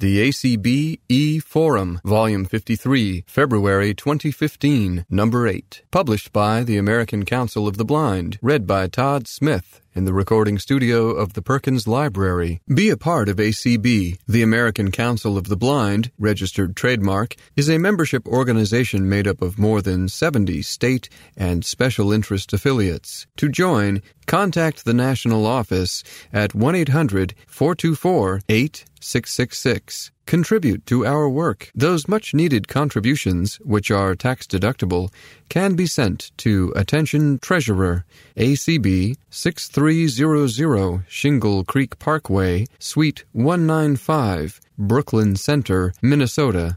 The ACB E Forum, Volume 53, February 2015, Number 8. Published by the American Council of the Blind. Read by Todd Smith in the recording studio of the Perkins Library. Be a part of ACB. The American Council of the Blind, registered trademark, is a membership organization made up of more than 70 state and special interest affiliates. To join, contact the national office at 1 800 424 8666. Contribute to our work. Those much needed contributions, which are tax deductible, can be sent to Attention Treasurer, ACB 6300 Shingle Creek Parkway, Suite 195, Brooklyn Center, Minnesota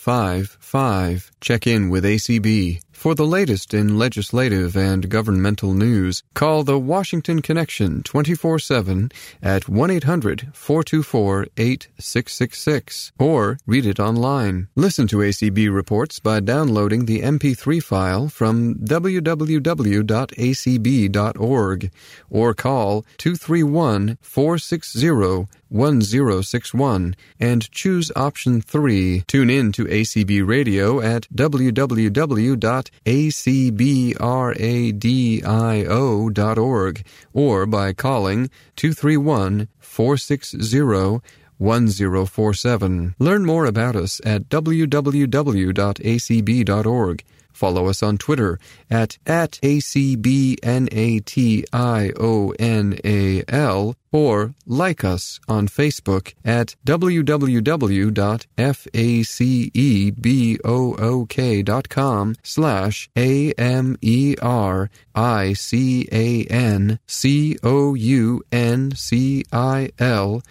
11155. Check in with ACB. For the latest in legislative and governmental news, call the Washington Connection 24 7 at 1 800 424 8666 or read it online. Listen to ACB reports by downloading the MP3 file from www.acb.org or call 231 460 1061 and choose option 3. Tune in to ACB Radio at www.acbradio.org or by calling 231 460 1047. Learn more about us at www.acb.org. Follow us on Twitter at, at ACBNATIONAL or like us on Facebook at www.facebook.com slash A-M-E-R-I-C-A-N-C-O-U-N-C-I-L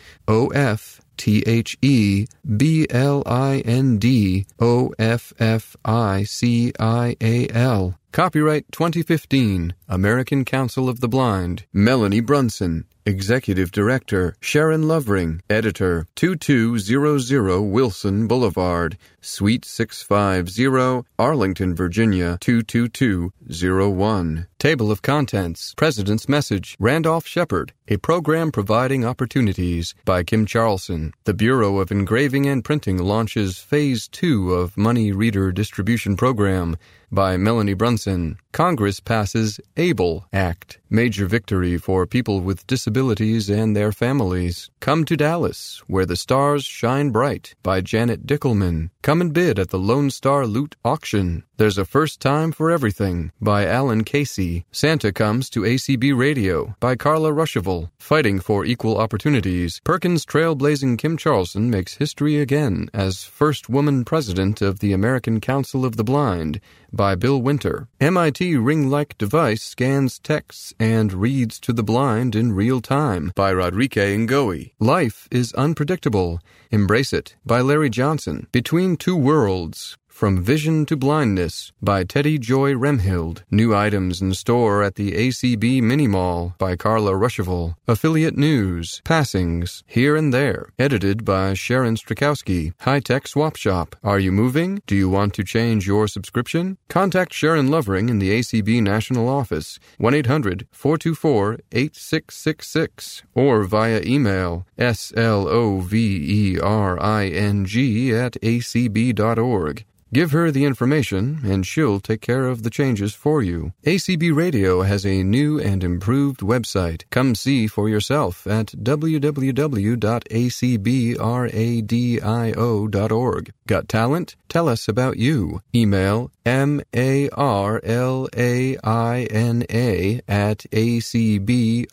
T H E B L I N D O F F I C I A L. Copyright 2015, American Council of the Blind, Melanie Brunson, Executive Director, Sharon Lovering, Editor, 2200 Wilson Boulevard, Suite 650, Arlington, Virginia 22201. Table of Contents, President's Message, Randolph Sheppard, a program providing opportunities by Kim Charlson. The Bureau of Engraving and Printing launches Phase 2 of Money Reader Distribution Program by Melanie Brunson. Congress passes ABLE Act, major victory for people with disabilities and their families. Come to Dallas, where the stars shine bright by Janet Dickelman. Come and bid at the Lone Star Loot Auction. There's a First Time for Everything by Alan Casey. Santa Comes to ACB Radio by Carla Ruschival. Fighting for Equal Opportunities. Perkins Trailblazing Kim Charlson makes history again as first woman president of the American Council of the Blind by Bill Winter. MIT Ring like device scans texts and reads to the blind in real time by Rodrique Ngowi. Life is unpredictable. Embrace it by Larry Johnson. Between Two Worlds from Vision to Blindness by Teddy Joy Remhild. New items in store at the ACB Mini Mall by Carla Ruschival. Affiliate News. Passings. Here and There. Edited by Sharon Strzalkowski. High Tech Swap Shop. Are you moving? Do you want to change your subscription? Contact Sharon Lovering in the ACB National Office. 1 800 424 8666 or via email slovering at acb.org. Give her the information, and she'll take care of the changes for you. ACB Radio has a new and improved website. Come see for yourself at www.acbradio.org. Got talent? Tell us about you. Email m-a-r-l-a-i-n-a at acbradio.org.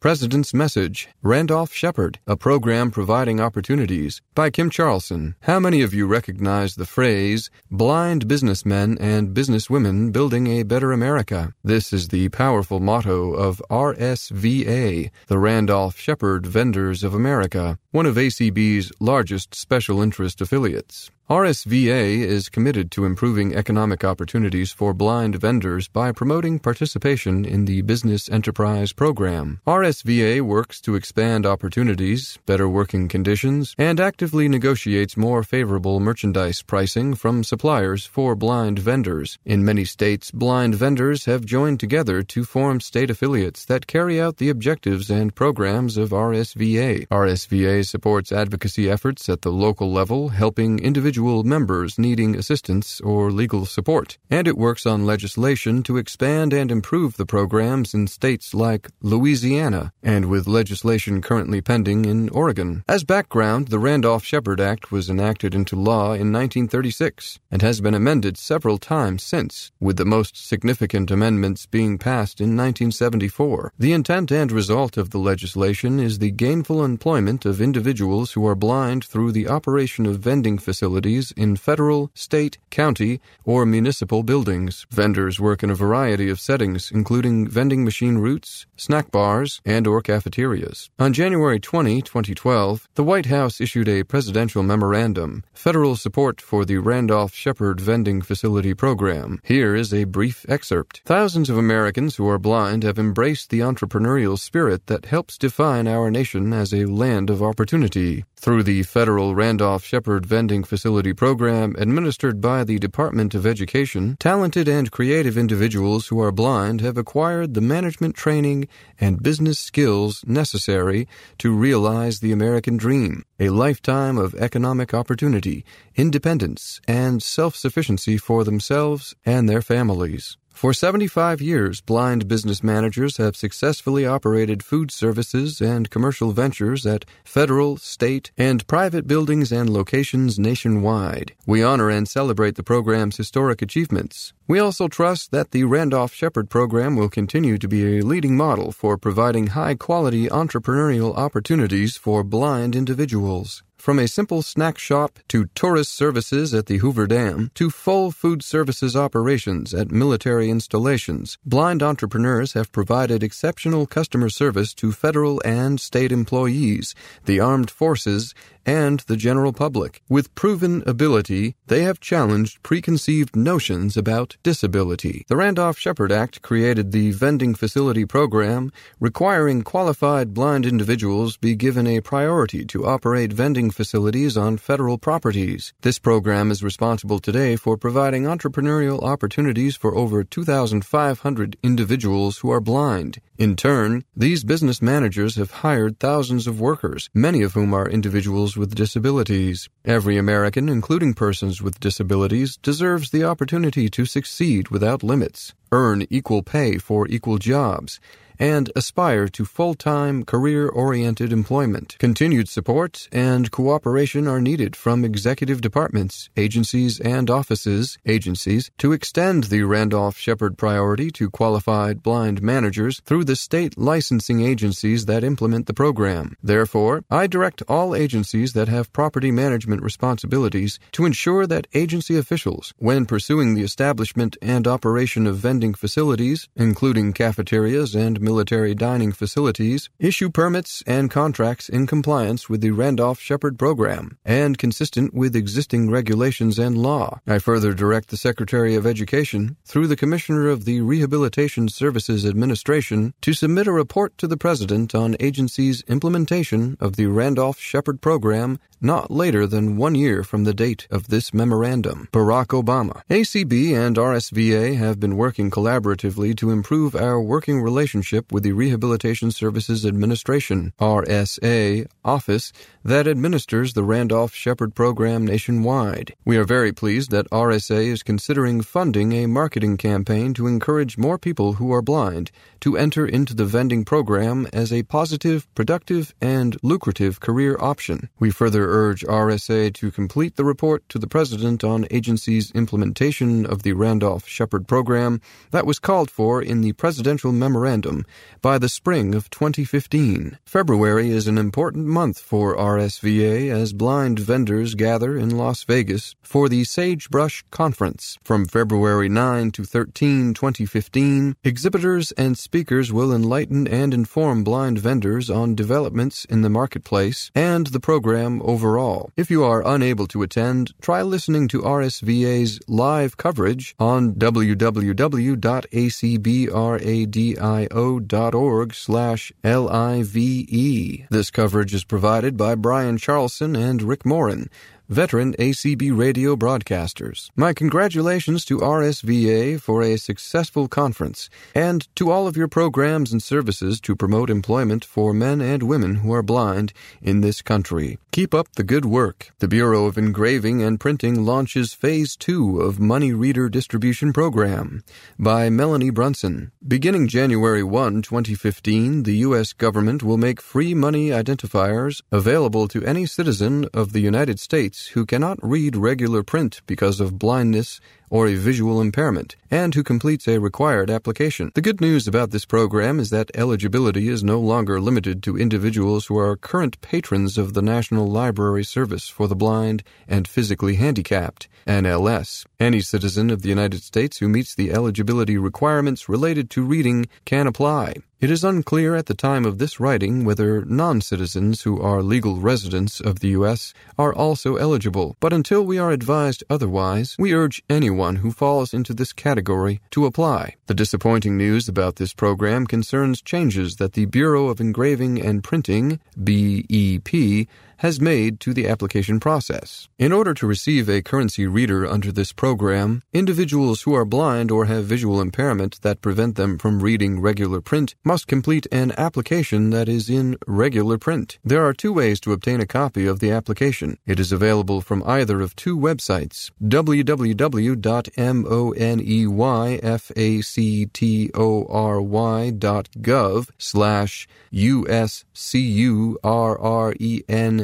President's Message, Randolph Sheppard, a program providing opportunities, by Kim Charlson. How many of you recognize the phrase, blind businessmen and businesswomen building a better America? This is the powerful motto of RSVA, the Randolph Sheppard Vendors of America, one of ACB's largest special interest affiliates. RSVA is committed to improving economic opportunities for blind vendors by promoting participation in the Business Enterprise Program. RSVA works to expand opportunities, better working conditions, and actively negotiates more favorable merchandise pricing from suppliers for blind vendors. In many states, blind vendors have joined together to form state affiliates that carry out the objectives and programs of RSVA. RSVA supports advocacy efforts at the local level, helping individuals individual members needing assistance or legal support, and it works on legislation to expand and improve the programs in states like Louisiana, and with legislation currently pending in Oregon. As background, the Randolph Sheppard Act was enacted into law in 1936 and has been amended several times since, with the most significant amendments being passed in 1974. The intent and result of the legislation is the gainful employment of individuals who are blind through the operation of vending facilities facilities in federal, state, county, or municipal buildings. Vendors work in a variety of settings, including vending machine routes, snack bars, and or cafeterias. On January 20, 2012, the White House issued a presidential memorandum, Federal Support for the Randolph Sheppard Vending Facility Program. Here is a brief excerpt. Thousands of Americans who are blind have embraced the entrepreneurial spirit that helps define our nation as a land of opportunity. Through the federal Randolph Sheppard Vending Facility Program administered by the Department of Education, talented and creative individuals who are blind have acquired the management training and business skills necessary to realize the American dream, a lifetime of economic opportunity, independence, and self sufficiency for themselves and their families. For 75 years, blind business managers have successfully operated food services and commercial ventures at federal, state, and private buildings and locations nationwide. We honor and celebrate the program's historic achievements. We also trust that the Randolph Sheppard program will continue to be a leading model for providing high quality entrepreneurial opportunities for blind individuals. From a simple snack shop to tourist services at the Hoover Dam to full food services operations at military installations, blind entrepreneurs have provided exceptional customer service to federal and state employees, the armed forces, and the general public. With proven ability, they have challenged preconceived notions about disability. The Randolph Sheppard Act created the vending facility program, requiring qualified blind individuals be given a priority to operate vending facilities on federal properties. This program is responsible today for providing entrepreneurial opportunities for over 2,500 individuals who are blind. In turn, these business managers have hired thousands of workers, many of whom are individuals with disabilities. Every American, including persons with disabilities, deserves the opportunity to succeed without limits, earn equal pay for equal jobs, and aspire to full time, career oriented employment. Continued support and cooperation are needed from executive departments, agencies, and offices, agencies, to extend the Randolph Sheppard priority to qualified blind managers through the state licensing agencies that implement the program. Therefore, I direct all agencies that have property management responsibilities to ensure that agency officials, when pursuing the establishment and operation of vending facilities, including cafeterias and military dining facilities, issue permits and contracts in compliance with the Randolph Sheppard program and consistent with existing regulations and law. I further direct the Secretary of Education, through the Commissioner of the Rehabilitation Services Administration, to submit a report to the President on agency's implementation of the Randolph Sheppard program not later than one year from the date of this memorandum. Barack Obama. ACB and RSVA have been working collaboratively to improve our working relationship with the Rehabilitation Services Administration, RSA, office that administers the Randolph Sheppard program nationwide. We are very pleased that RSA is considering funding a marketing campaign to encourage more people who are blind to enter into the vending program as a positive, productive, and lucrative career option. We further urge RSA to complete the report to the President on agency's implementation of the Randolph Sheppard program that was called for in the presidential memorandum by the spring of 2015. February is an important month for RSVA as blind vendors gather in Las Vegas for the Sagebrush Conference. From February 9 to 13, 2015, exhibitors and speakers will enlighten and inform blind vendors on developments in the marketplace and the program overall. If you are unable to attend, try listening to RSVA's live coverage on www.acbradio.org slash L-I-V-E. This coverage is provided by Brian Charlson and Rick Morin veteran ACB radio broadcasters. My congratulations to RSVA for a successful conference and to all of your programs and services to promote employment for men and women who are blind in this country. Keep up the good work. The Bureau of Engraving and Printing launches Phase 2 of Money Reader Distribution Program by Melanie Brunson. Beginning January 1, 2015, the U.S. government will make free money identifiers available to any citizen of the United States who cannot read regular print because of blindness or a visual impairment, and who completes a required application. The good news about this program is that eligibility is no longer limited to individuals who are current patrons of the National Library Service for the Blind and Physically Handicapped, NLS. Any citizen of the United States who meets the eligibility requirements related to reading can apply. It is unclear at the time of this writing whether non citizens who are legal residents of the U.S. are also eligible, but until we are advised otherwise, we urge anyone who falls into this category to apply. The disappointing news about this program concerns changes that the Bureau of Engraving and Printing, BEP, has made to the application process. In order to receive a currency reader under this program, individuals who are blind or have visual impairment that prevent them from reading regular print must complete an application that is in regular print. There are two ways to obtain a copy of the application. It is available from either of two websites www.moneyfactory.gov slash USCURREN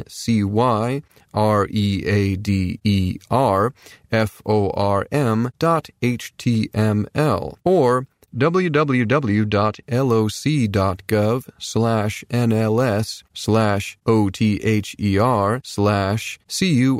C Y R E A D E R F O R M dot H T M L or www.loc.gov slash NLS slash OTHER slash C-U-R-R-E-N-C-Y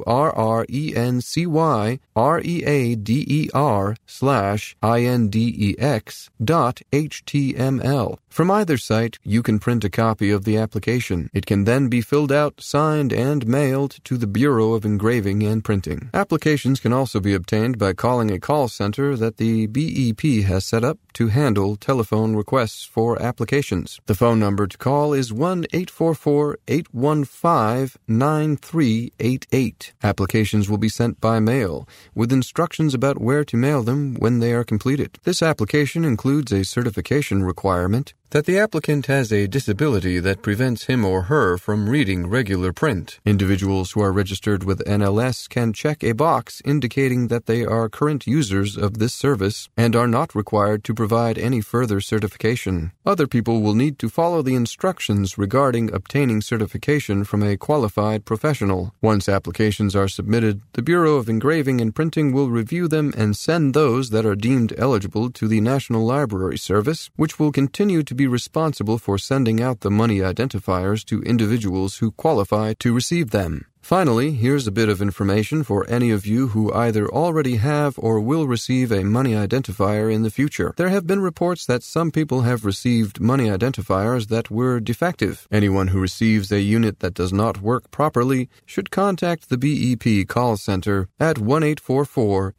R-E-A-D-E-R slash I-N-D-E-X dot H-T-M-L. From either site, you can print a copy of the application. It can then be filled out, signed, and mailed to the Bureau of Engraving and Printing. Applications can also be obtained by calling a call center that the BEP has set up to handle telephone requests for applications. The phone number to call is 1 844 815 9388. Applications will be sent by mail, with instructions about where to mail them when they are completed. This application includes a certification requirement that the applicant has a disability that prevents him or her from reading regular print. Individuals who are registered with NLS can check a box indicating that they are current users of this service and are not required to provide any further certification. Other people will need to follow the instructions regarding obtaining certification from a qualified professional. Once applications are submitted, the Bureau of Engraving and Printing will review them and send those that are deemed eligible to the National Library Service, which will continue to be responsible for sending out the money identifiers to individuals who qualify to receive them. Finally, here's a bit of information for any of you who either already have or will receive a money identifier in the future. There have been reports that some people have received money identifiers that were defective. Anyone who receives a unit that does not work properly should contact the BEP call center at 1 815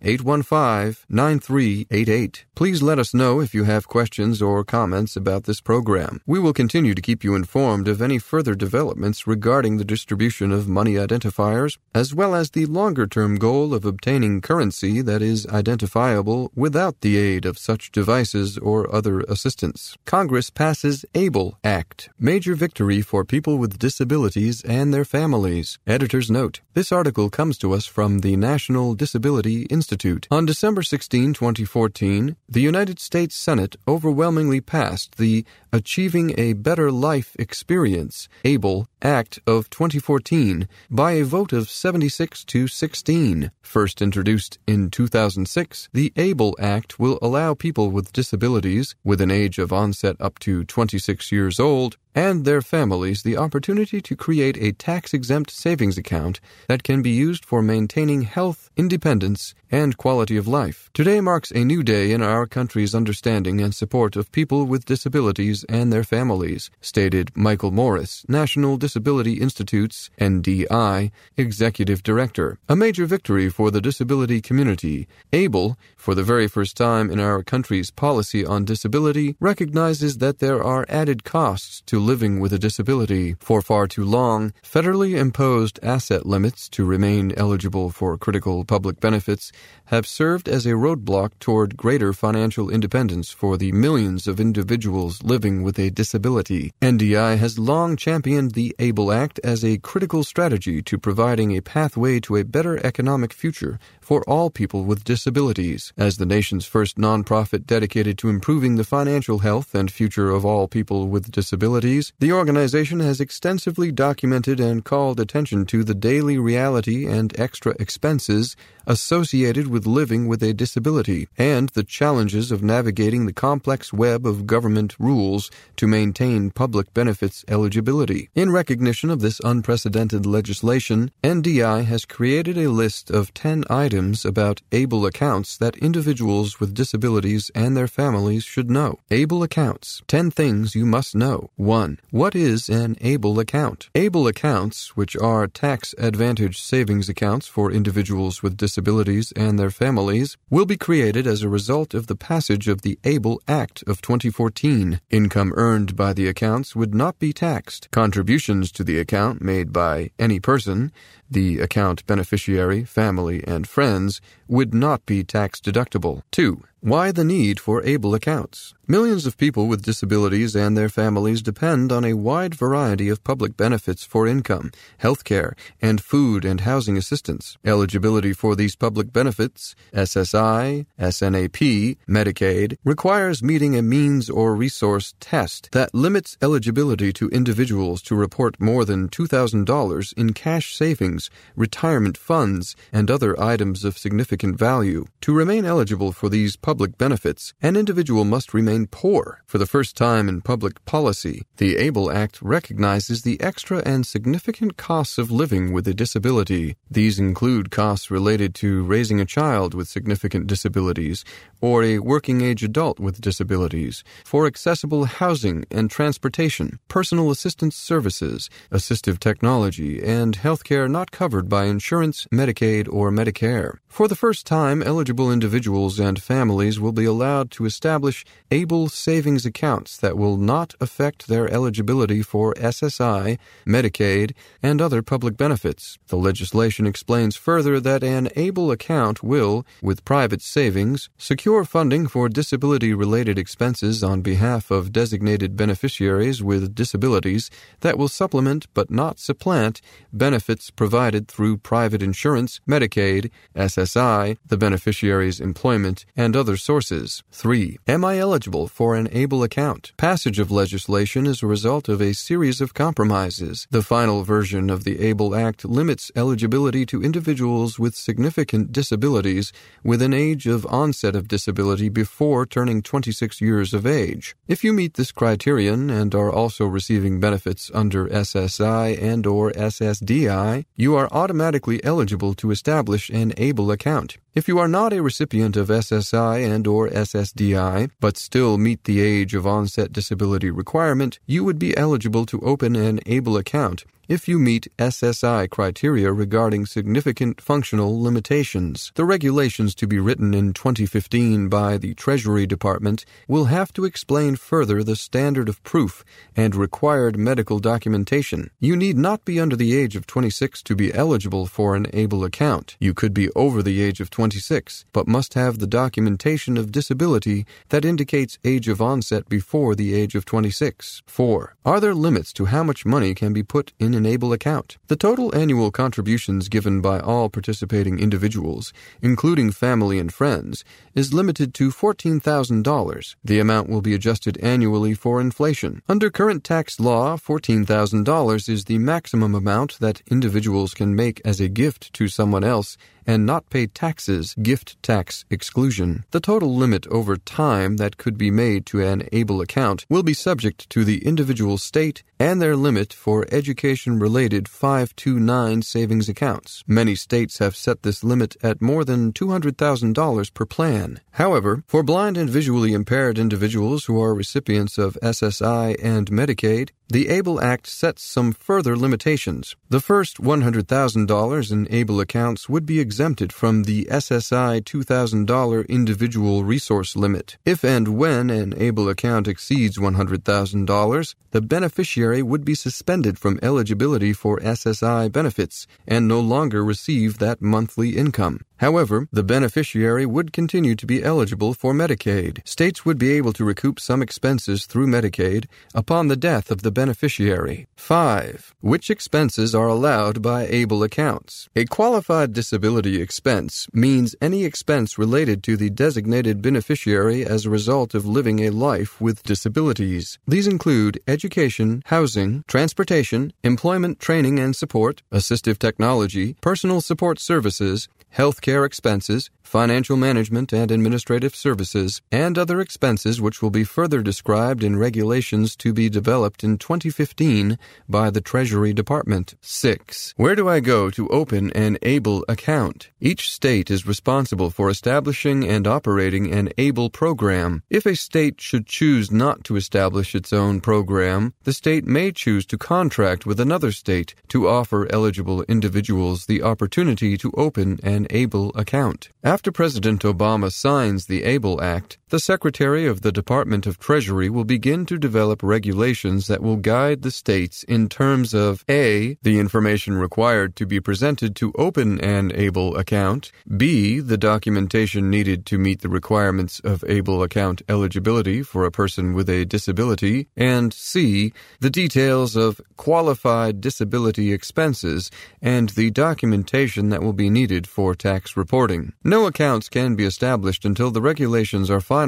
9388. Please let us know if you have questions or comments about this program. We will continue to keep you informed of any further developments regarding the distribution of money identifiers identifiers, as well as the longer term goal of obtaining currency that is identifiable without the aid of such devices or other assistance. Congress passes ABLE Act, major victory for people with disabilities and their families. Editor's note this article comes to us from the National Disability Institute. On December 16, 2014, the United States Senate overwhelmingly passed the Achieving a Better Life Experience, ABLE, Act of 2014 by a vote of 76 to 16. First introduced in 2006, the ABLE Act will allow people with disabilities with an age of onset up to 26 years old and their families the opportunity to create a tax exempt savings account that can be used for maintaining health, independence, and quality of life. Today marks a new day in our country's understanding and support of people with disabilities and their families, stated Michael Morris, National Disability Institute's NDI Executive Director. A major victory for the disability community. ABLE, for the very first time in our country's policy on disability, recognizes that there are added costs to living with a disability. For far too long, federally imposed asset limits to remain eligible for critical public benefits have served as a roadblock toward greater financial independence for the millions of individuals living with a disability. NDI has long championed the ABLE Act as a critical strategy to providing a pathway to a better economic future for all people with disabilities. As the nation's first nonprofit dedicated to improving the financial health and future of all people with disabilities, the organization has extensively documented and called attention to the daily reality and extra expenses associated with living with a disability and the challenges of navigating the complex web of government rules to maintain public benefits eligibility. In recognition of this unprecedented legislation, NDI has created a list of 10 items about ABLE accounts that individuals with disabilities and their families should know. ABLE accounts. 10 things you must know. 1. What is an ABLE account? ABLE accounts, which are tax advantage savings accounts for individuals with disabilities, disabilities and their families will be created as a result of the passage of the ABLE Act of 2014. Income earned by the accounts would not be taxed. Contributions to the account made by any person, the account beneficiary, family, and friends, would not be tax deductible. 2. Why the need for ABLE accounts? Millions of people with disabilities and their families depend on a wide variety of public benefits for income, health care, and food and housing assistance. Eligibility for these public benefits, SSI, SNAP, Medicaid, requires meeting a means or resource test that limits eligibility to individuals to report more than $2,000 in cash savings, retirement funds, and other items of significant value. To remain eligible for these public benefits, an individual must remain poor. For the first time in public policy, the ABLE Act recognizes the extra and significant costs of living with a disability. These include costs related to raising a child with significant disabilities or a working age adult with disabilities, for accessible housing and transportation, personal assistance services, assistive technology, and healthcare not covered by insurance, Medicaid, or Medicare. For the first time, eligible individuals and families will be allowed to establish ABLE savings accounts that will not affect their eligibility for SSI, Medicaid, and other public benefits. The legislation explains further that an ABLE account will, with private savings, secure funding for disability related expenses on behalf of designated beneficiaries with disabilities that will supplement but not supplant benefits provided through private insurance, Medicaid, SSI, SSI, the beneficiary's employment, and other sources. 3. Am I eligible for an ABLE account? Passage of legislation is a result of a series of compromises. The final version of the ABLE Act limits eligibility to individuals with significant disabilities with an age of onset of disability before turning 26 years of age. If you meet this criterion and are also receiving benefits under SSI and or SSDI, you are automatically eligible to establish an ABLE account. If you are not a recipient of SSI and or SSDI but still meet the age of onset disability requirement, you would be eligible to open an ABLE account if you meet SSI criteria regarding significant functional limitations. The regulations to be written in 2015 by the Treasury Department will have to explain further the standard of proof and required medical documentation. You need not be under the age of 26 to be eligible for an ABLE account. You could be over the age of 26, but must have the documentation of disability that indicates age of onset before the age of 26. 4. Are there limits to how much money can be put in an ABLE account. The total annual contributions given by all participating individuals, including family and friends, is limited to $14,000. The amount will be adjusted annually for inflation. Under current tax law, $14,000 is the maximum amount that individuals can make as a gift to someone else and not pay taxes, gift tax exclusion. The total limit over time that could be made to an ABLE account will be subject to the individual state and their limit for education related 529 savings accounts. Many states have set this limit at more than $200,000 per plan. However, for blind and visually impaired individuals who are recipients of SSI and Medicaid, the ABLE Act sets some further limitations. The first $100,000 in ABLE accounts would be exempted from the SSI $2,000 individual resource limit. If and when an ABLE account exceeds $100,000, the beneficiary would be suspended from eligibility for SSI benefits and no longer receive that monthly income. However, the beneficiary would continue to be eligible for Medicaid. States would be able to recoup some expenses through Medicaid upon the death of the beneficiary. 5. Which expenses are allowed by ABLE accounts? A qualified disability expense means any expense related to the designated beneficiary as a result of living a life with disabilities. These include education, housing, transportation, employment training and support, assistive technology, personal support services, healthcare expenses, financial management and administrative services, and other expenses which will be further described in regulations to be developed in 2015 by the Treasury Department. 6. Where do I go to open an ABLE account? Each state is responsible for establishing and operating an ABLE program. If a state should choose not to establish its own program, the state may choose to contract with another state to offer eligible individuals the opportunity to open an ABLE account. After President Obama signs the ABLE Act, the Secretary of the Department of Treasury will begin to develop regulations that will guide the states in terms of A. The information required to be presented to open an ABLE account, B. The documentation needed to meet the requirements of ABLE account eligibility for a person with a disability, and C. The details of qualified disability expenses and the documentation that will be needed for tax reporting. No accounts can be established until the regulations are finalized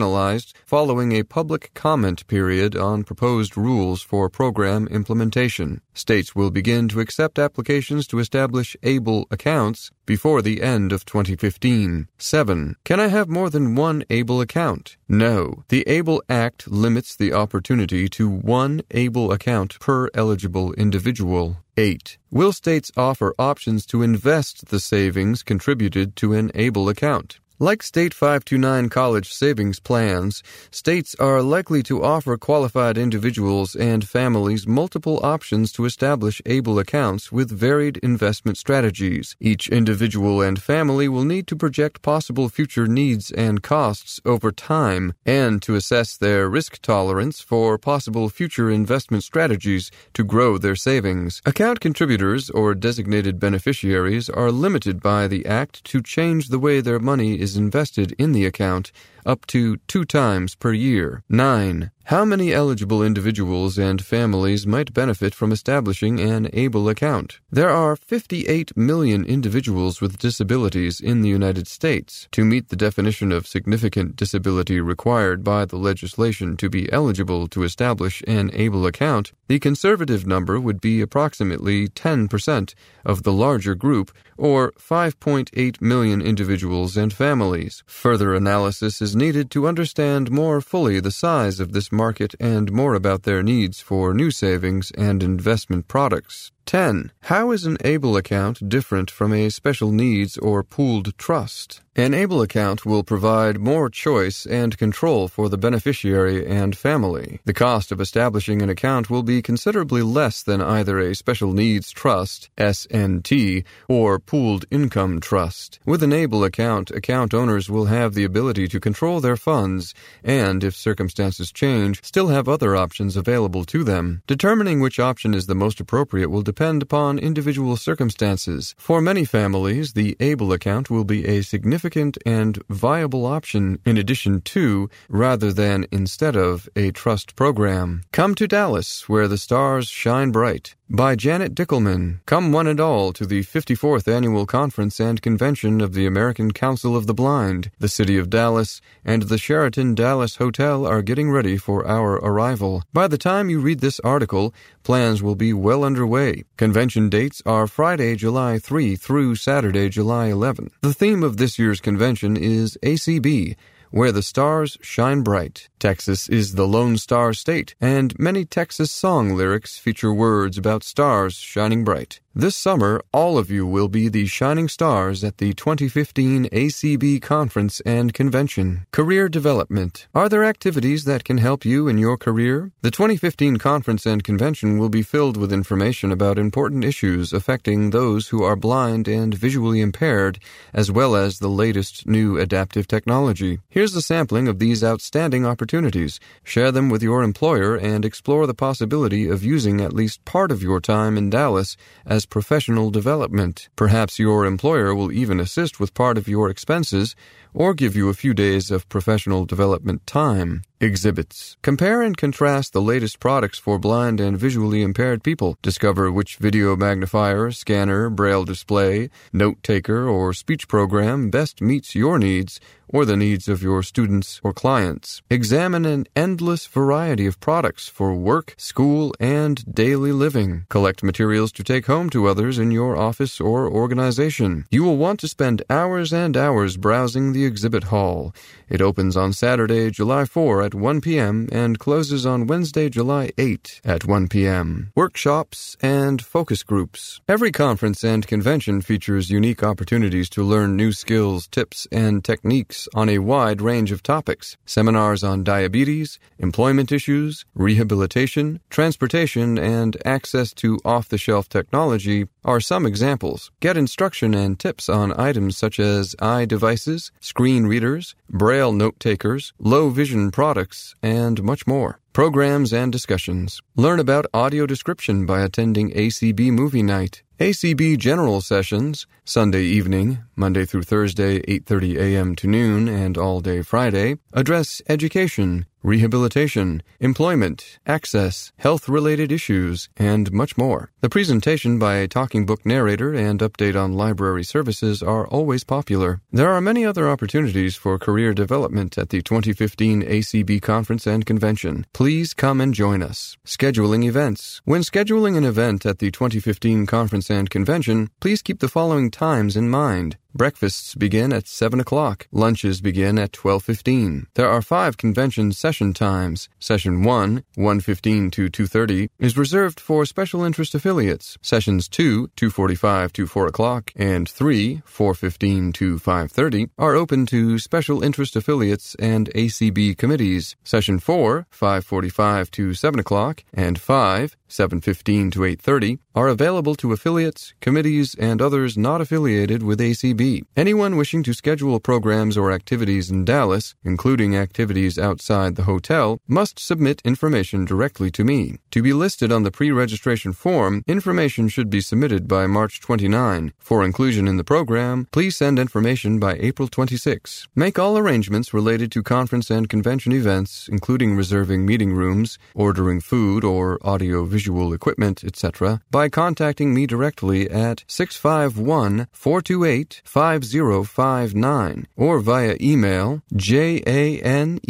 following a public comment period on proposed rules for program implementation. States will begin to accept applications to establish ABLE accounts before the end of 2015. 7. Can I have more than one ABLE account? No. The ABLE Act limits the opportunity to one ABLE account per eligible individual. 8. Will states offer options to invest the savings contributed to an ABLE account? Like state 529 college savings plans, states are likely to offer qualified individuals and families multiple options to establish ABLE accounts with varied investment strategies. Each individual and family will need to project possible future needs and costs over time and to assess their risk tolerance for possible future investment strategies to grow their savings. Account contributors or designated beneficiaries are limited by the Act to change the way their money is invested in the account up to two times per year. 9. How many eligible individuals and families might benefit from establishing an ABLE account? There are 58 million individuals with disabilities in the United States. To meet the definition of significant disability required by the legislation to be eligible to establish an ABLE account, the conservative number would be approximately 10% of the larger group, or 5.8 million individuals and families. Further analysis is needed to understand more fully the size of this market and more about their needs for new savings and investment products. 10. How is an ABLE account different from a special needs or pooled trust? An ABLE account will provide more choice and control for the beneficiary and family. The cost of establishing an account will be considerably less than either a special needs trust, SNT, or pooled income trust. With an ABLE account, account owners will have the ability to control their funds and, if circumstances change, still have other options available to them. Determining which option is the most appropriate will depend upon individual circumstances. For many families, the ABLE account will be a significant and viable option in addition to, rather than instead of, a trust program. Come to Dallas, where the stars shine bright by Janet Dickelman. Come one and all to the 54th Annual Conference and Convention of the American Council of the Blind. The City of Dallas and the Sheraton Dallas Hotel are getting ready for our arrival. By the time you read this article, plans will be well underway. Convention dates are Friday, July 3 through Saturday, July 11. The theme of this year's convention is ACB where the stars shine bright. Texas is the Lone Star State, and many Texas song lyrics feature words about stars shining bright. This summer, all of you will be the shining stars at the 2015 ACB Conference and Convention. Career Development. Are there activities that can help you in your career? The 2015 Conference and Convention will be filled with information about important issues affecting those who are blind and visually impaired, as well as the latest new adaptive technology. Here's a sampling of these outstanding opportunities. Share them with your employer and explore the possibility of using at least part of your time in Dallas as as professional development. Perhaps your employer will even assist with part of your expenses or give you a few days of professional development time. Exhibits. Compare and contrast the latest products for blind and visually impaired people. Discover which video magnifier, scanner, braille display, note taker, or speech program best meets your needs or the needs of your students or clients. Examine an endless variety of products for work, school, and daily living. Collect materials to take home to others in your office or organization. You will want to spend hours and hours browsing the exhibit hall. It opens on Saturday, July 4 at at 1 p.m. and closes on Wednesday, July 8 at 1 p.m. Workshops and focus groups. Every conference and convention features unique opportunities to learn new skills, tips, and techniques on a wide range of topics. Seminars on diabetes, employment issues, rehabilitation, transportation, and access to off the shelf technology are some examples. Get instruction and tips on items such as eye devices, screen readers, braille note takers, low vision products, and much more. Programs and discussions. Learn about audio description by attending ACB Movie Night. ACB General Sessions, Sunday evening, Monday through Thursday, 8:30 a.m. to noon and all day Friday, address education, rehabilitation, employment, access, health-related issues, and much more. The presentation by a talking book narrator and update on library services are always popular. There are many other opportunities for career development at the 2015 ACB Conference and Convention. Please come and join us. Scheduling events. When scheduling an event at the 2015 Conference and Convention, please keep the following times in mind. Breakfasts begin at 7 o'clock. Lunches begin at 12.15. There are five convention session times. Session 1, 1.15 to 2.30, is reserved for special interest affiliates. Sessions 2, 2.45 to 4 o'clock, and 3, 4.15 to 5.30, are open to special interest affiliates and ACB committees. Session 4, 5.45 to 7 o'clock, and 5, 7.15 to 8.30, are available to affiliates, committees, and others not affiliated with ACB. Anyone wishing to schedule programs or activities in Dallas, including activities outside the hotel, must submit information directly to me. To be listed on the pre-registration form, information should be submitted by March 29. For inclusion in the program, please send information by April 26. Make all arrangements related to conference and convention events, including reserving meeting rooms, ordering food or audio visual equipment, etc., by contacting me directly at 651 428 5059 or via email janet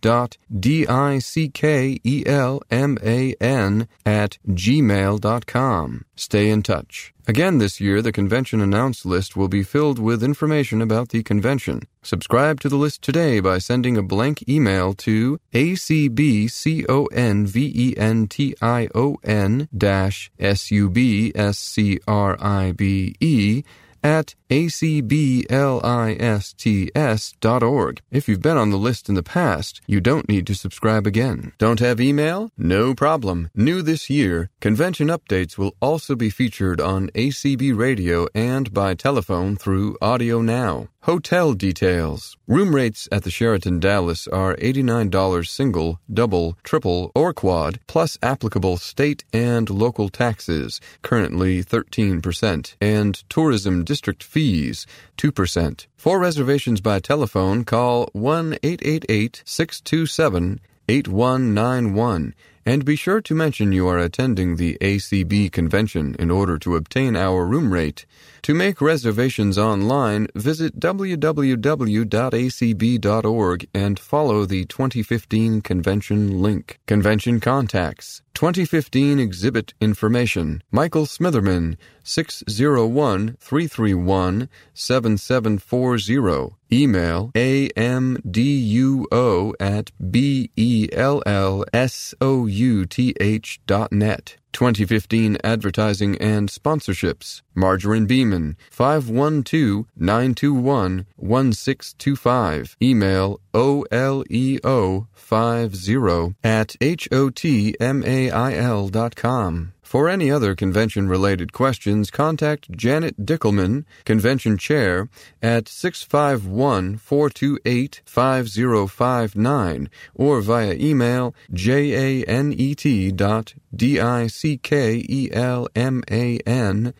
dot d-i-c-k-e-l-m-a-n at gmail dot com. Stay in touch. Again this year, the convention announce list will be filled with information about the convention. Subscribe to the list today by sending a blank email to acbconvention dash s-u-b-s-c-r-i-b-e at acblists.org. If you've been on the list in the past, you don't need to subscribe again. Don't have email? No problem. New this year, convention updates will also be featured on ACB Radio and by telephone through Audio Now. Hotel details. Room rates at the Sheraton Dallas are $89 single, double, triple, or quad, plus applicable state and local taxes, currently 13%, and tourism district fees, 2%. For reservations by telephone, call 1 888 627 8191 and be sure to mention you are attending the ACB convention in order to obtain our room rate. To make reservations online, visit www.acb.org and follow the 2015 convention link. Convention contacts 2015 exhibit information Michael Smitherman 601 331 7740 Email amduo at b-e-l-l-s-o-u-t-h dot net. 2015 Advertising and Sponsorships. Margarine Beaman, 512-921-1625. Email oleo50 at hotmail dot com. For any other convention related questions, contact Janet Dickelman, Convention Chair, at 651 428 5059 or via email janet dot d-i-c-k-e-l-m-a-n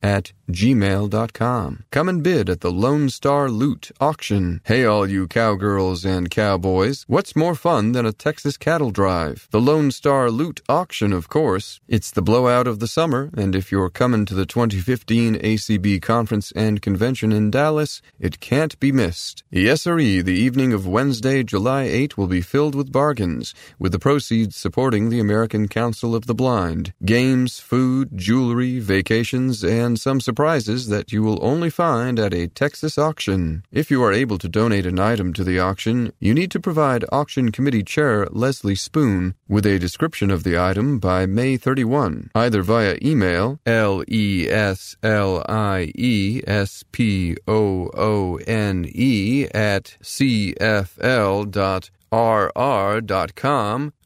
at gmail.com. Come and bid at the Lone Star Loot Auction. Hey all you cowgirls and cowboys, what's more fun than a Texas cattle drive? The Lone Star Loot Auction, of course. It's the blowout of the summer, and if you're coming to the 2015 ACB Conference and Convention in Dallas, it can't be missed. Sirree, the evening of Wednesday, July 8 will be filled with bargains, with the proceeds supporting the American Council of the Blind games, food, jewelry, vacations, and some surprises that you will only find at a Texas auction. If you are able to donate an item to the auction, you need to provide Auction Committee Chair Leslie Spoon with a description of the item by May 31, either via email L E S L I E S P O O N E at cfl.rr.com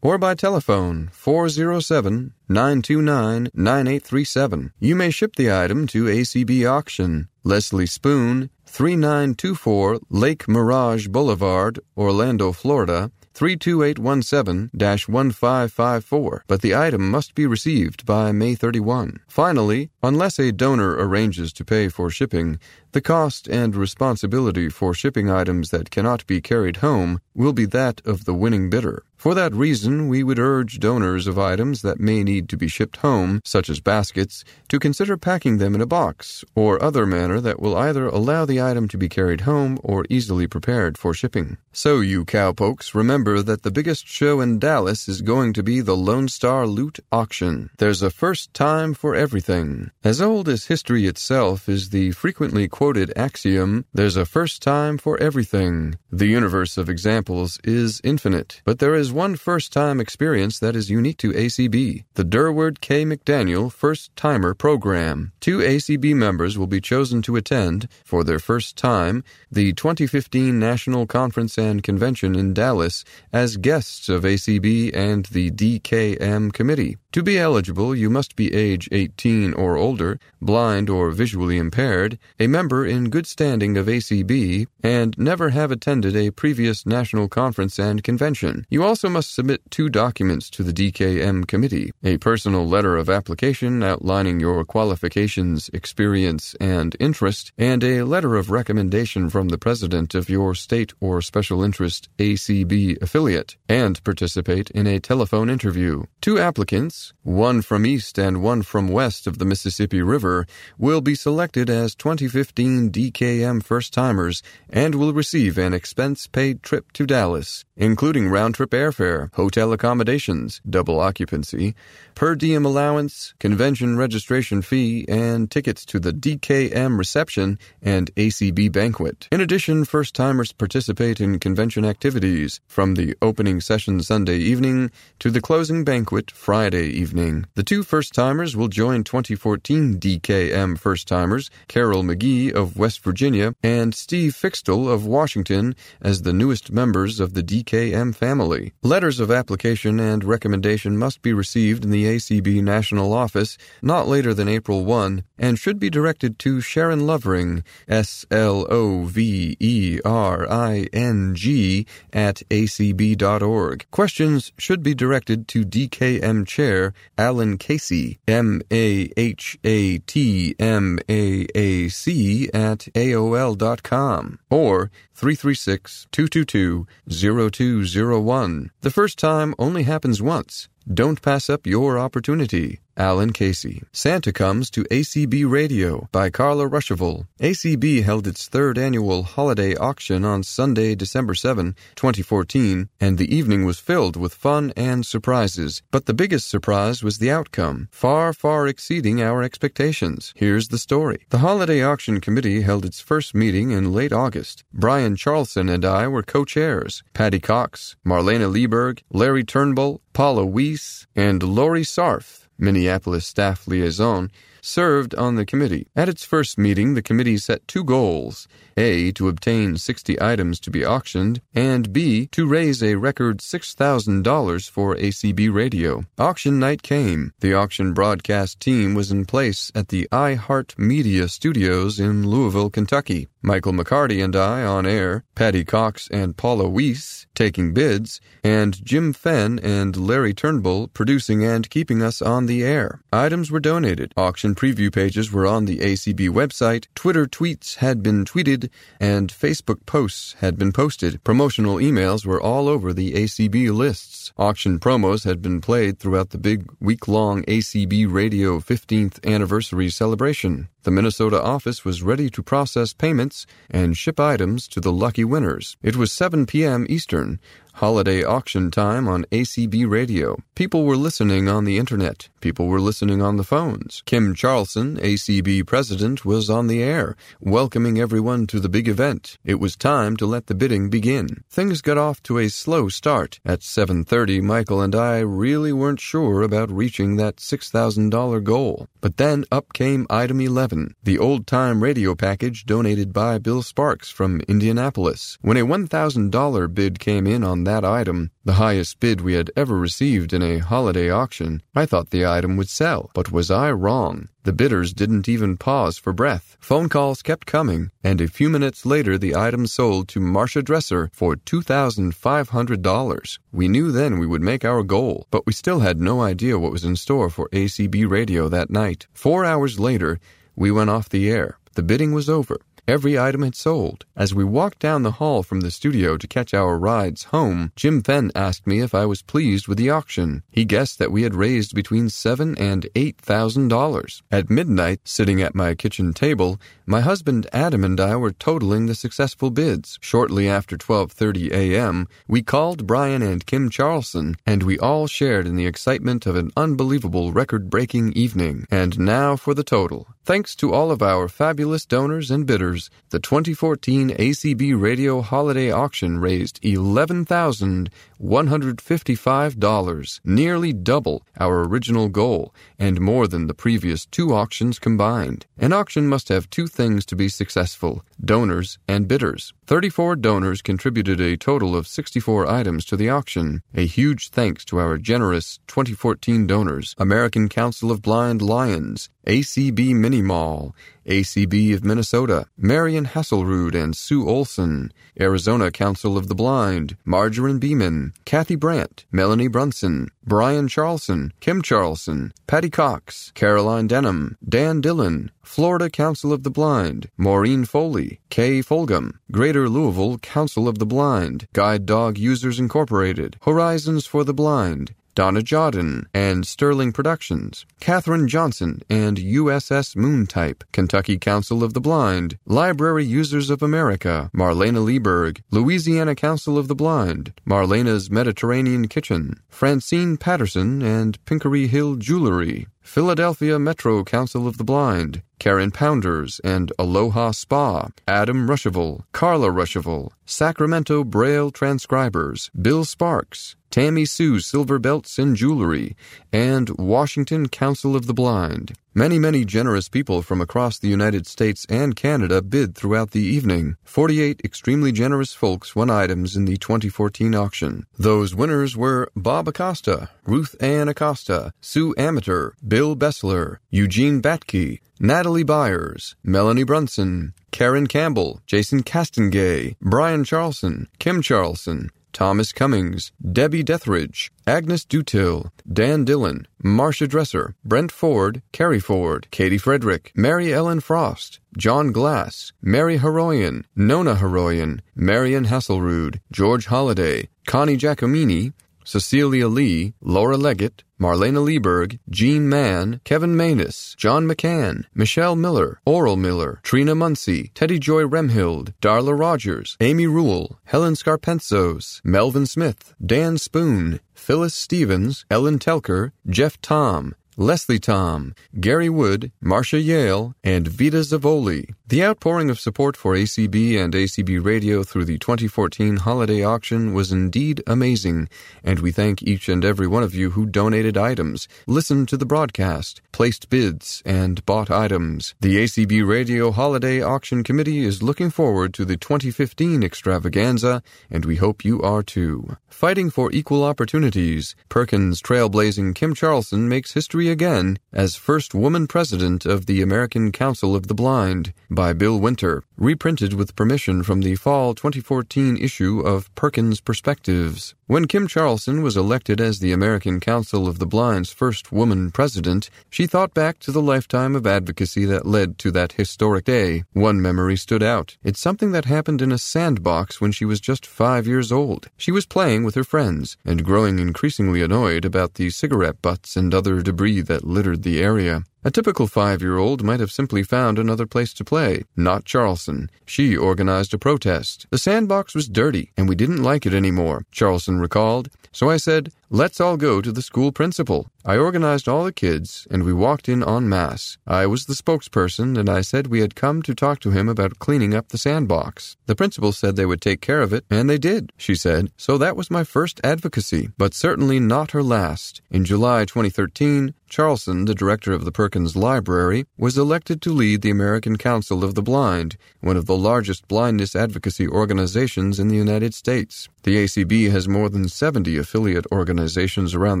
or by telephone 407 929 9837. You may ship the item to ACB Auction, Leslie Spoon, 3924 Lake Mirage Boulevard, Orlando, Florida 32817-1554, but the item must be received by May 31. Finally, unless a donor arranges to pay for shipping, the cost and responsibility for shipping items that cannot be carried home will be that of the winning bidder. For that reason, we would urge donors of items that may need to be shipped home, such as baskets, to consider packing them in a box or other manner that will either allow the item to be carried home or easily prepared for shipping. So, you cowpokes, remember that the biggest show in Dallas is going to be the Lone Star Loot Auction. There's a first time for everything. As old as history itself is the frequently quoted axiom, there's a first time for everything. The universe of examples is infinite, but there is one first time experience that is unique to ACB the Durward K. McDaniel First Timer Program. Two ACB members will be chosen to attend, for their first time, the 2015 National Conference and Convention in Dallas as guests of ACB and the DKM Committee. To be eligible, you must be age 18 or older, blind or visually impaired, a member in good standing of ACB, and never have attended a previous national conference and convention. You also must submit two documents to the DKM committee a personal letter of application outlining your qualifications, experience, and interest, and a letter of recommendation from the president of your state or special interest ACB affiliate, and participate in a telephone interview. Two applicants one from east and one from west of the Mississippi River, will be selected as 2015 DKM first timers and will receive an expense paid trip to Dallas, including round trip airfare, hotel accommodations, double occupancy, per diem allowance, convention registration fee, and tickets to the DKM reception and ACB banquet. In addition, first timers participate in convention activities from the opening session Sunday evening to the closing banquet Friday evening. The two first timers will join 2014 DKM first timers Carol McGee of West Virginia and Steve Fixtel of Washington as the newest members of the DKM family. Letters of application and recommendation must be received in the ACB National Office not later than April 1 and should be directed to Sharon Lovering, S L O V E R I N G, at acb.org. Questions should be directed to DKM Chair Alan Casey, M A H A T M A A C, at AOL.com, or 336 222 0201. The first time only happens once. Don't pass up your opportunity. Alan Casey. Santa Comes to ACB Radio by Carla Ruschival. ACB held its third annual holiday auction on Sunday, December 7, 2014, and the evening was filled with fun and surprises. But the biggest surprise was the outcome, far, far exceeding our expectations. Here's the story. The Holiday Auction Committee held its first meeting in late August. Brian Charlson and I were co-chairs. Patty Cox, Marlena Lieberg, Larry Turnbull, Paula Weiss, and Lori Sarf Minneapolis staff liaison, served on the committee. At its first meeting, the committee set two goals A, to obtain 60 items to be auctioned, and B, to raise a record $6,000 for ACB radio. Auction night came. The auction broadcast team was in place at the iHeart Media Studios in Louisville, Kentucky. Michael McCarty and I on air, Patty Cox and Paula Weiss taking bids, and Jim Fenn and Larry Turnbull producing and keeping us on the air. Items were donated, auction preview pages were on the ACB website, Twitter tweets had been tweeted, and Facebook posts had been posted. Promotional emails were all over the ACB lists. Auction promos had been played throughout the big week long ACB Radio 15th anniversary celebration. The Minnesota office was ready to process payments and ship items to the lucky winners. It was 7 p.m. Eastern, holiday auction time on ACB radio. People were listening on the internet. People were listening on the phones. Kim Charlson, ACB president, was on the air, welcoming everyone to the big event. It was time to let the bidding begin. Things got off to a slow start. At 7:30, Michael and I really weren't sure about reaching that $6,000 goal. But then up came item 11, the old-time radio package donated by Bill Sparks from Indianapolis. When a $1,000 bid came in on that item, the highest bid we had ever received in a holiday auction, I thought the item would sell. But was I wrong? The bidders didn't even pause for breath. Phone calls kept coming, and a few minutes later the item sold to Marcia Dresser for $2,500. We knew then we would make our goal, but we still had no idea what was in store for ACB radio that night. Four hours later, we went off the air. The bidding was over. Every item had sold. As we walked down the hall from the studio to catch our rides home, Jim Fenn asked me if I was pleased with the auction. He guessed that we had raised between seven and eight thousand dollars. At midnight, sitting at my kitchen table, my husband Adam and I were totaling the successful bids. Shortly after 12:30 a.m., we called Brian and Kim Charlson, and we all shared in the excitement of an unbelievable record-breaking evening. And now for the total. Thanks to all of our fabulous donors and bidders, the 2014 ACB Radio Holiday Auction raised $11,155, nearly double our original goal and more than the previous two auctions combined. An auction must have two things to be successful donors and bidders. 34 donors contributed a total of 64 items to the auction. A huge thanks to our generous 2014 donors American Council of Blind Lions, ACB Mini Mall, ACB of Minnesota, Marion Hasselrud and Sue Olson, Arizona Council of the Blind, Margarine Beaman, Kathy Brandt, Melanie Brunson, Brian Charlson, Kim Charlson, Patty Cox, Caroline Denham, Dan Dillon, Florida Council of the Blind, Maureen Foley, Kay Folgum, Greater Louisville Council of the Blind, Guide Dog Users Incorporated, Horizons for the Blind, Donna Jodhan and Sterling Productions, Katherine Johnson and USS Moontype, Kentucky Council of the Blind, Library Users of America, Marlena Lieberg, Louisiana Council of the Blind, Marlena's Mediterranean Kitchen, Francine Patterson and Pinkery Hill Jewelry, Philadelphia Metro Council of the Blind, Karen Pounders and Aloha Spa, Adam Ruschival, Carla Ruschival, Sacramento Braille Transcribers, Bill Sparks, Tammy Sue Silver Belts and Jewelry, and Washington Council of the Blind. Many, many generous people from across the United States and Canada bid throughout the evening. 48 extremely generous folks won items in the 2014 auction. Those winners were Bob Acosta, Ruth Ann Acosta, Sue Amateur, Bill Bessler, Eugene Batke, Natalie Byers, Melanie Brunson, Karen Campbell, Jason Castengay, Brian Charlson, Kim Charlson, Thomas Cummings, Debbie Dethridge, Agnes Dutil, Dan Dillon, Marcia Dresser, Brent Ford, Carrie Ford, Katie Frederick, Mary Ellen Frost, John Glass, Mary Heroyan, Nona Heroyan, Marion Hasselrud, George Holliday, Connie Giacomini, Cecilia Lee, Laura Leggett, Marlena Lieberg, Jean Mann, Kevin Manis, John McCann, Michelle Miller, Oral Miller, Trina Muncie, Teddy Joy Remhild, Darla Rogers, Amy Rule, Helen Scarpenzos, Melvin Smith, Dan Spoon, Phyllis Stevens, Ellen Telker, Jeff Tom, Leslie Tom, Gary Wood, Marcia Yale, and Vita Zavoli. The outpouring of support for ACB and ACB Radio through the 2014 holiday auction was indeed amazing, and we thank each and every one of you who donated items, listened to the broadcast, placed bids, and bought items. The ACB Radio Holiday Auction Committee is looking forward to the 2015 extravaganza, and we hope you are too. Fighting for equal opportunities, Perkins trailblazing Kim Charlson makes history again as first woman president of the American Council of the Blind by Bill Winter, reprinted with permission from the fall 2014 issue of Perkins Perspectives. When Kim Charlson was elected as the American Council of the Blind's first woman president, she thought back to the lifetime of advocacy that led to that historic day. One memory stood out. It's something that happened in a sandbox when she was just five years old. She was playing with her friends and growing increasingly annoyed about the cigarette butts and other debris that littered the area. A typical five year old might have simply found another place to play. Not Charlson. She organized a protest. The sandbox was dirty, and we didn't like it anymore, Charlson recalled. So I said, Let's all go to the school principal. I organized all the kids, and we walked in en masse. I was the spokesperson, and I said we had come to talk to him about cleaning up the sandbox. The principal said they would take care of it, and they did, she said. So that was my first advocacy, but certainly not her last. In July 2013, Charlson, the director of the Perkins Library, was elected to lead the American Council of the Blind, one of the largest blindness advocacy organizations in the United States. The ACB has more than 70 affiliate organizations around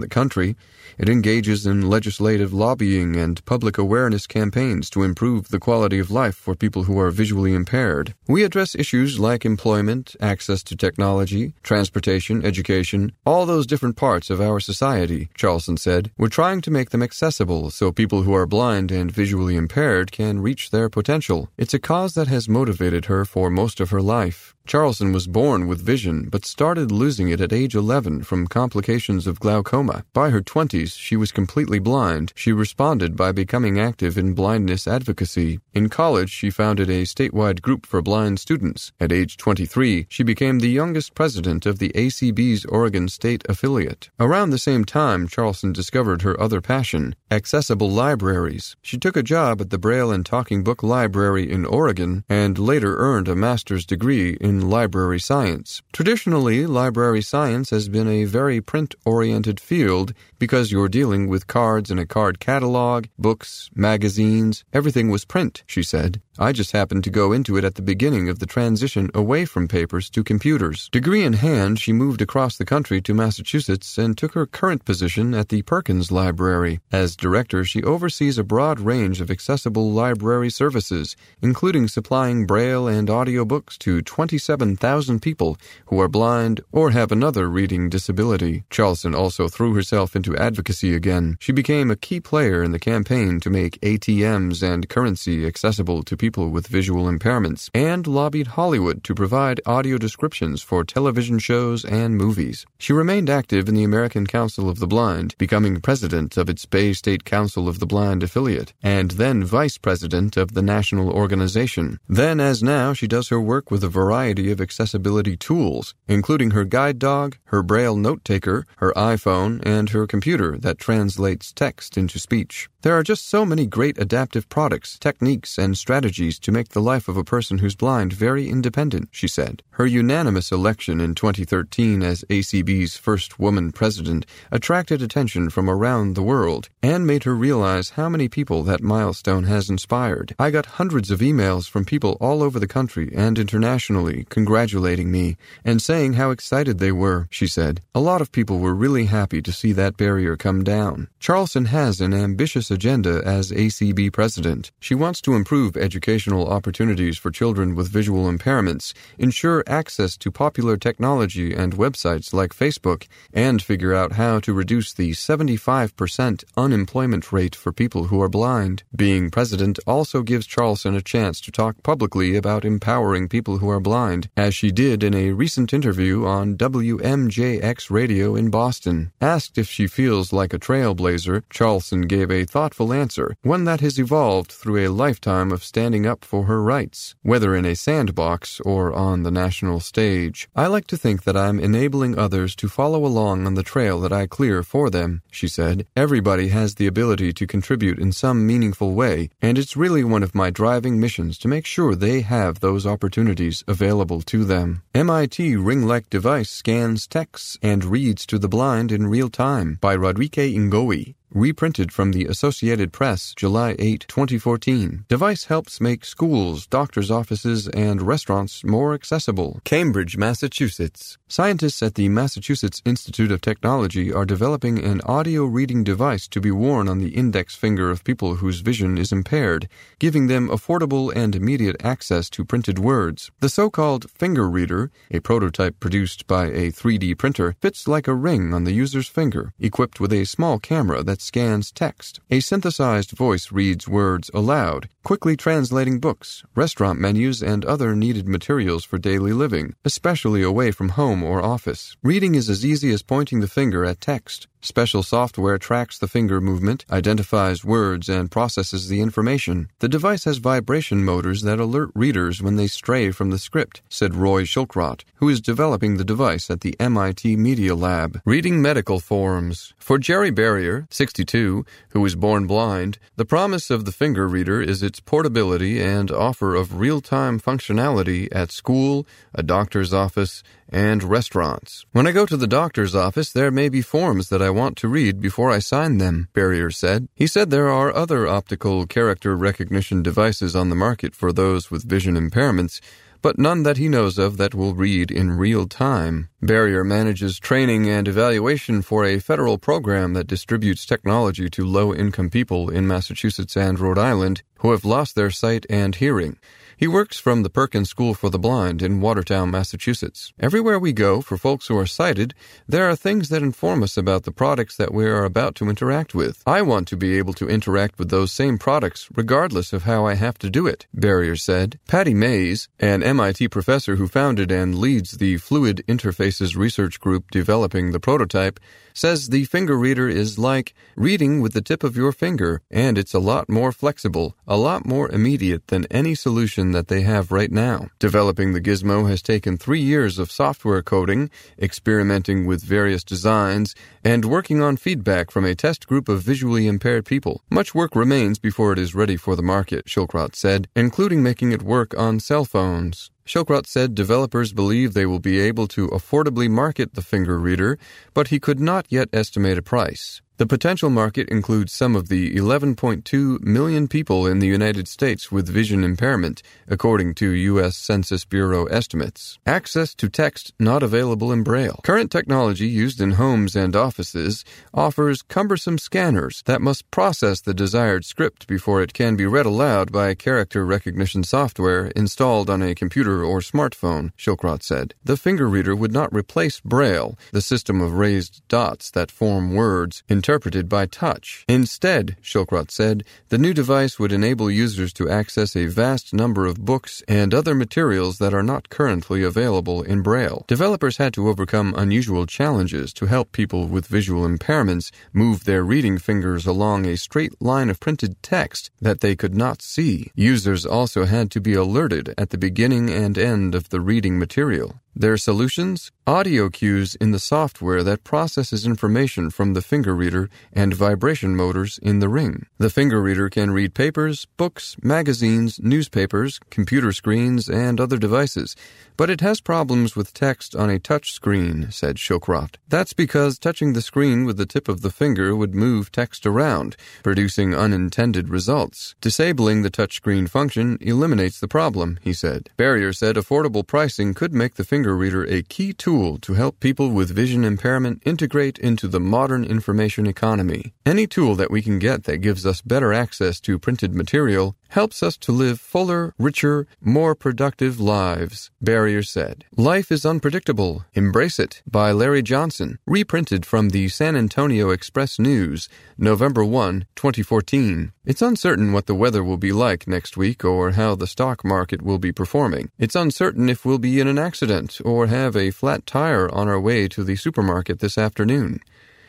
the country. It engages in legislative lobbying and public awareness campaigns to improve the quality of life for people who are visually impaired. We address issues like employment, access to technology, transportation, education, all those different parts of our society, Charlson said. We're trying to make them accessible so people who are blind and visually impaired can reach their potential. It's a cause that has motivated her for most of her life. Charlson was born with vision, but started losing it at age 11 from complications of glaucoma. By her 20s, she was completely blind. She responded by becoming active in blindness advocacy. In college, she founded a statewide group for blind students. At age 23, she became the youngest president of the ACB's Oregon State affiliate. Around the same time, Charlson discovered her other passion, accessible libraries. She took a job at the Braille and Talking Book Library in Oregon and later earned a master's degree in library science. Traditionally, library science has been a very print oriented field because you're dealing with cards in a card catalog, books, magazines. Everything was print, she said. I just happened to go into it at the beginning of the transition away from papers to computers. Degree in hand, she moved across the country to Massachusetts and took her current position at the Perkins Library. As director, she oversees a broad range of accessible library services, including supplying braille and audiobooks to 27,000 people who are blind or have another reading disability. Charlson also threw herself into advocacy again. She became a key player in the campaign to make ATMs and currency accessible to people people with visual impairments, and lobbied Hollywood to provide audio descriptions for television shows and movies. She remained active in the American Council of the Blind, becoming president of its Bay State Council of the Blind affiliate, and then vice president of the national organization. Then, as now, she does her work with a variety of accessibility tools, including her guide dog, her braille note taker, her iPhone, and her computer that translates text into speech. There are just so many great adaptive products, techniques, and strategies technologies to make the life of a person who's blind very independent, she said. Her unanimous election in 2013 as ACB's first woman president attracted attention from around the world and made her realize how many people that milestone has inspired. I got hundreds of emails from people all over the country and internationally congratulating me and saying how excited they were, she said. A lot of people were really happy to see that barrier come down. Charlson has an ambitious agenda as ACB president. She wants to improve educational opportunities for children with visual impairments, ensure access to popular technology and websites like Facebook, and figure out how to reduce the 75% unemployment rate for people who are blind. Being president also gives Charlson a chance to talk publicly about empowering people who are blind, as she did in a recent interview on WMJX radio in Boston. Asked if she feels like a trailblazer, Charlson gave a thoughtful answer, one that has evolved through a lifetime of standing up for her rights, whether in a sandbox or on the national stage. I like to think that I'm enabling others to follow along on the trail that I clear for them, she said. Everybody has the ability to contribute in some meaningful way, and it's really one of my driving missions to make sure they have those opportunities available to them. MIT ring-like device scans texts and reads to the blind in real time by Rodrique Ngowi, Reprinted from the Associated Press, July 8, 2014. Device helps make schools, doctors' offices, and restaurants more accessible. Cambridge, Massachusetts. Scientists at the Massachusetts Institute of Technology are developing an audio reading device to be worn on the index finger of people whose vision is impaired, giving them affordable and immediate access to printed words. The so called finger reader, a prototype produced by a 3D printer, fits like a ring on the user's finger, equipped with a small camera that that scans text. A synthesized voice reads words aloud, quickly translating books, restaurant menus, and other needed materials for daily living, especially away from home or office. Reading is as easy as pointing the finger at text. Special software tracks the finger movement, identifies words, and processes the information. The device has vibration motors that alert readers when they stray from the script, said Roy Shilkrot, who is developing the device at the MIT Media Lab. Reading medical forms. For Jerry Berrier, 62, who was born blind, the promise of the finger reader is its portability and offer of real time functionality at school, a doctor's office, and restaurants. When I go to the doctor's office, there may be forms that I want to read before I sign them, Berrier said. He said there are other optical character recognition devices on the market for those with vision impairments, but none that he knows of that will read in real time. Berrier manages training and evaluation for a federal program that distributes technology to low income people in Massachusetts and Rhode Island who have lost their sight and hearing. He works from the Perkins School for the Blind in Watertown, Massachusetts. Everywhere we go, for folks who are sighted, there are things that inform us about the products that we are about to interact with. I want to be able to interact with those same products regardless of how I have to do it, Berrier said. Pattie Maes, an MIT professor who founded and leads the Fluid Interfaces Research Group developing the prototype, says the finger reader is like reading with the tip of your finger, and it's a lot more flexible, a lot more immediate than any solution that they have right now. Developing the gizmo has taken three years of software coding, experimenting with various designs, and working on feedback from a test group of visually impaired people. Much work remains before it is ready for the market, Shilkrot said, including making it work on cell phones. Shilkrot said developers believe they will be able to affordably market the finger reader, but he could not yet estimate a price. The potential market includes some of the 11.2 million people in the United States with vision impairment, according to U.S. Census Bureau estimates. Access to text not available in Braille. Current technology used in homes and offices offers cumbersome scanners that must process the desired script before it can be read aloud by character recognition software installed on a computer or smartphone, Shilkrot said. The finger reader would not replace Braille, the system of raised dots that form words, in interpreted by touch. Instead, Shilkrot said, the new device would enable users to access a vast number of books and other materials that are not currently available in Braille. Developers had to overcome unusual challenges to help people with visual impairments move their reading fingers along a straight line of printed text that they could not see. Users also had to be alerted at the beginning and end of the reading material. Their solutions? Audio cues in the software that processes information from the finger reader and vibration motors in the ring. The finger reader can read papers, books, magazines, newspapers, computer screens, and other devices, but it has problems with text on a touch screen, said Showcroft. That's because touching the screen with the tip of the finger would move text around, producing unintended results. Disabling the touchscreen function eliminates the problem, he said. Berrier said affordable pricing could make the finger reader a key tool to help people with vision impairment integrate into the modern information economy. Any tool that we can get that gives us better access to printed material helps us to live fuller, richer, more productive lives, Berrier said. Life is unpredictable. Embrace it by Larry Johnson, reprinted from the San Antonio Express News, November 1, 2014. It's uncertain what the weather will be like next week or how the stock market will be performing. It's uncertain if we'll be in an accident or have a flat tire on our way to the supermarket this afternoon.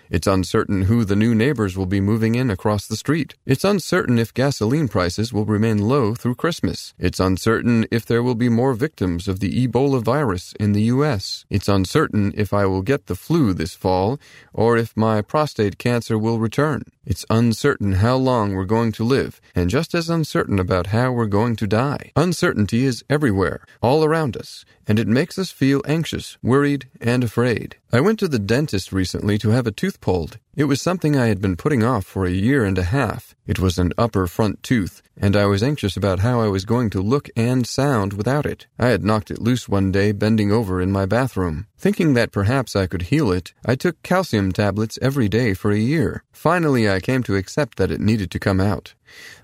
It's uncertain who the new neighbors will be moving in across the street. It's uncertain if gasoline prices will remain low through Christmas. It's uncertain if there will be more victims of the Ebola virus in the U.S. It's uncertain if I will get the flu this fall or if my prostate cancer will return. It's uncertain how long we're going to live, and just as uncertain about how we're going to die. Uncertainty is everywhere, all around us, and it makes us feel anxious, worried, and afraid. I went to the dentist recently to have a tooth pulled. It was something I had been putting off for a year and a half. It was an upper front tooth, and I was anxious about how I was going to look and sound without it. I had knocked it loose one day bending over in my bathroom. Thinking that perhaps I could heal it, I took calcium tablets every day for a year. Finally, I came to accept that it needed to come out.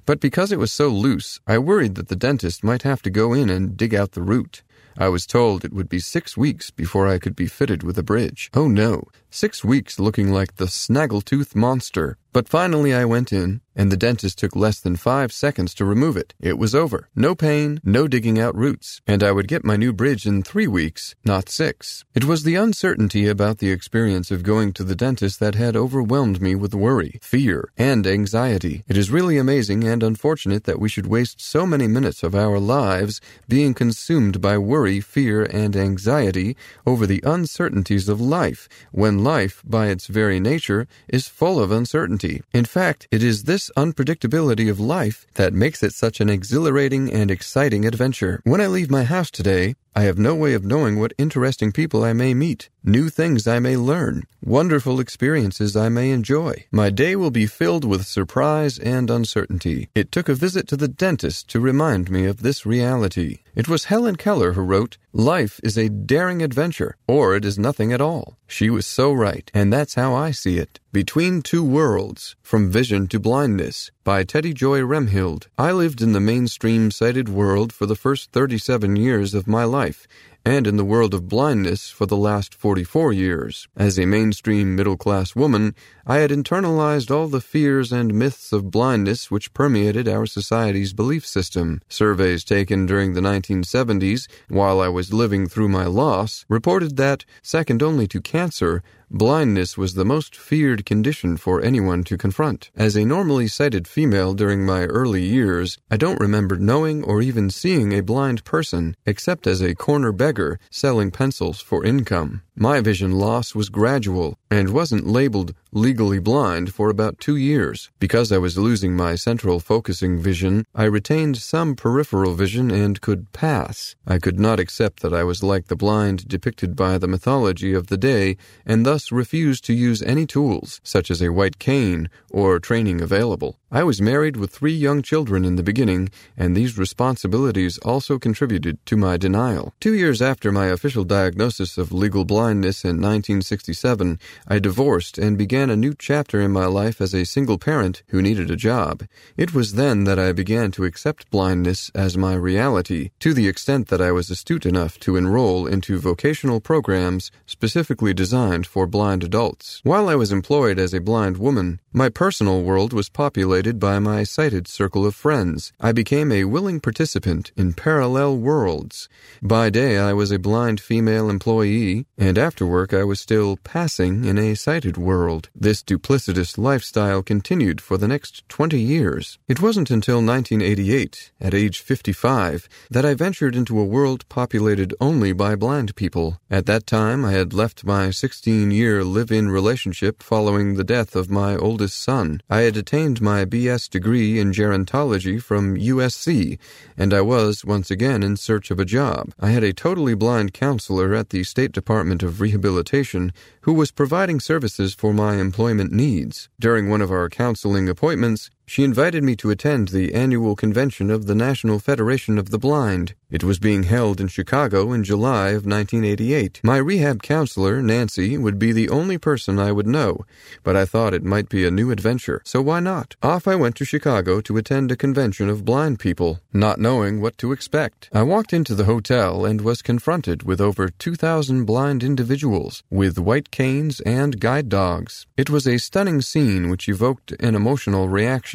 But because it was so loose, I worried that the dentist might have to go in and dig out the root. I was told it would be six weeks before I could be fitted with a bridge. Oh no, six weeks looking like the snaggletooth monster. But finally I went in, and the dentist took less than five seconds to remove it. It was over. No pain, no digging out roots, and I would get my new bridge in three weeks, not six. It was the uncertainty about the experience of going to the dentist that had overwhelmed me with worry, fear, and anxiety. It is really amazing and unfortunate that we should waste so many minutes of our lives being consumed by worry, fear, and anxiety over the uncertainties of life, when life, by its very nature, is full of uncertainty. In fact, it is this unpredictability of life that makes it such an exhilarating and exciting adventure. When I leave my house today, I have no way of knowing what interesting people I may meet, new things I may learn, wonderful experiences I may enjoy. My day will be filled with surprise and uncertainty. It took a visit to the dentist to remind me of this reality. It was Helen Keller who wrote, Life is a daring adventure, or it is nothing at all. She was so right, and that's how I see it. Between Two Worlds, From Vision to Blindness, by Teddy Joy Remhild. I lived in the mainstream sighted world for the first 37 years of my life, and in the world of blindness for the last 44 years. As a mainstream middle class woman, I had internalized all the fears and myths of blindness which permeated our society's belief system. Surveys taken during the 1970s, while I was living through my loss, reported that, second only to cancer, Blindness was the most feared condition for anyone to confront. As a normally sighted female during my early years, I don't remember knowing or even seeing a blind person except as a corner beggar selling pencils for income. My vision loss was gradual and wasn't labeled legally blind for about two years. Because I was losing my central focusing vision, I retained some peripheral vision and could pass. I could not accept that I was like the blind depicted by the mythology of the day and thus refused to use any tools, such as a white cane or training available. I was married with three young children in the beginning, and these responsibilities also contributed to my denial. Two years after my official diagnosis of legal blindness in 1967, I divorced and began a new chapter in my life as a single parent who needed a job. It was then that I began to accept blindness as my reality, to the extent that I was astute enough to enroll into vocational programs specifically designed for blind adults. While I was employed as a blind woman, my personal world was populated stimulated by my sighted circle of friends. I became a willing participant in parallel worlds. By day, I was a blind female employee, and after work, I was still passing in a sighted world. This duplicitous lifestyle continued for the next 20 years. It wasn't until 1988, at age 55, that I ventured into a world populated only by blind people. At that time, I had left my 16 year live in relationship following the death of my oldest son. I had attained my BS degree in gerontology from USC, and I was, once again, in search of a job. I had a totally blind counselor at the State Department of Rehabilitation who was providing services for my employment needs. During one of our counseling appointments, she invited me to attend the annual convention of the National Federation of the Blind. It was being held in Chicago in July of 1988. My rehab counselor, Nancy, would be the only person I would know, but I thought it might be a new adventure, so why not? Off I went to Chicago to attend a convention of blind people, not knowing what to expect. I walked into the hotel and was confronted with over 2,000 blind individuals, with white canes and guide dogs. It was a stunning scene which evoked an emotional reaction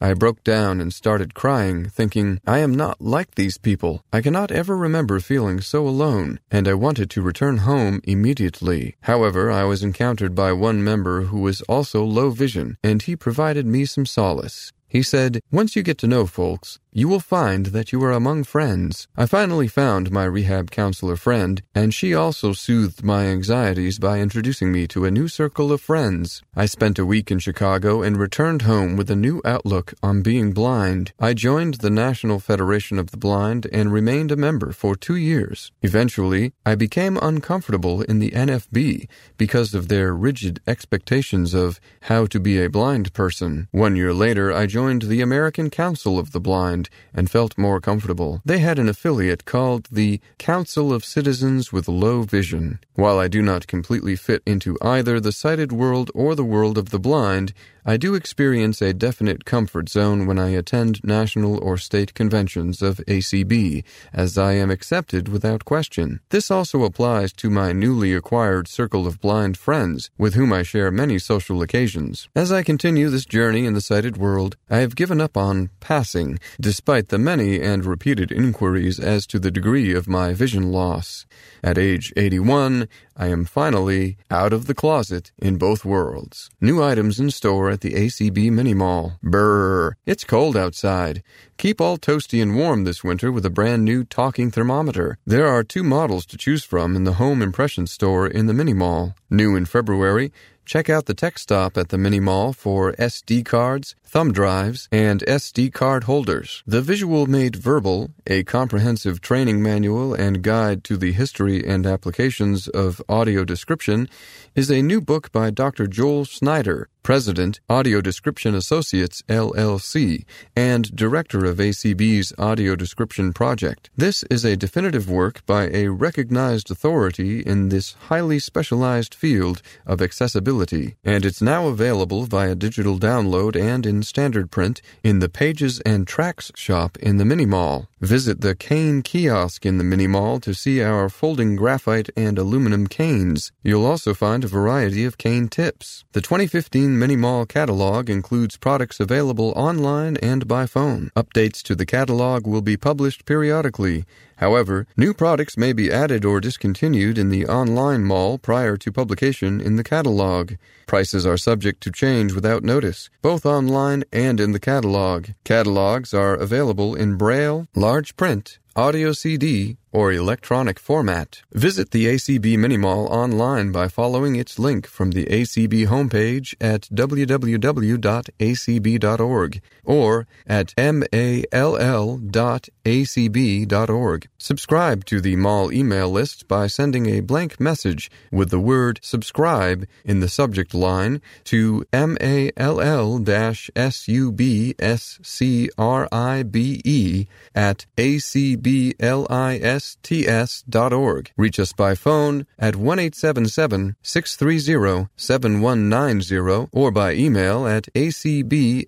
I broke down and started crying, thinking, I am not like these people. I cannot ever remember feeling so alone, and I wanted to return home immediately. However, I was encountered by one member who was also low vision, and he provided me some solace. He said, Once you get to know folks, you will find that you are among friends. I finally found my rehab counselor friend, and she also soothed my anxieties by introducing me to a new circle of friends. I spent a week in Chicago and returned home with a new outlook on being blind. I joined the National Federation of the Blind and remained a member for two years. Eventually, I became uncomfortable in the NFB because of their rigid expectations of how to be a blind person. One year later, I joined the American Council of the Blind and felt more comfortable. They had an affiliate called the Council of Citizens with Low Vision. While I do not completely fit into either the sighted world or the world of the blind, I do experience a definite comfort zone when I attend national or state conventions of ACB, as I am accepted without question. This also applies to my newly acquired circle of blind friends, with whom I share many social occasions. As I continue this journey in the sighted world, I have given up on passing, despite the many and repeated inquiries as to the degree of my vision loss. At age 81, I am finally out of the closet in both worlds. New items in store at the ACB Mini Mall. Brrr, it's cold outside. Keep all toasty and warm this winter with a brand new talking thermometer. There are two models to choose from in the home impression store in the Mini Mall. New in February, Check out the tech stop at the mini mall for SD cards, thumb drives, and SD card holders. The Visual Made Verbal, a comprehensive training manual and guide to the history and applications of audio description, is a new book by Dr. Joel Snyder, President, Audio Description Associates, LLC, and Director of ACB's Audio Description Project. This is a definitive work by a recognized authority in this highly specialized field of accessibility, and it's now available via digital download and in standard print in the Pages and Tracks shop in the Mini Mall. Visit the cane kiosk in the Mini Mall to see our folding graphite and aluminum canes. You'll also find a variety of cane tips. The 2015 Mini Mall catalog includes products available online and by phone. Updates to the catalog will be published periodically. However, new products may be added or discontinued in the online mall prior to publication in the catalog. Prices are subject to change without notice, both online and in the catalog. Catalogs are available in Braille, large print, audio CD, or electronic format. Visit the ACB Mini Mall online by following its link from the ACB homepage at www.acb.org or at mall.acb.org. Subscribe to the mall email list by sending a blank message with the word subscribe in the subject line to mall-subscribe at acblis.org. Reach us by phone at 1-877-630-7190 or by email at acbmall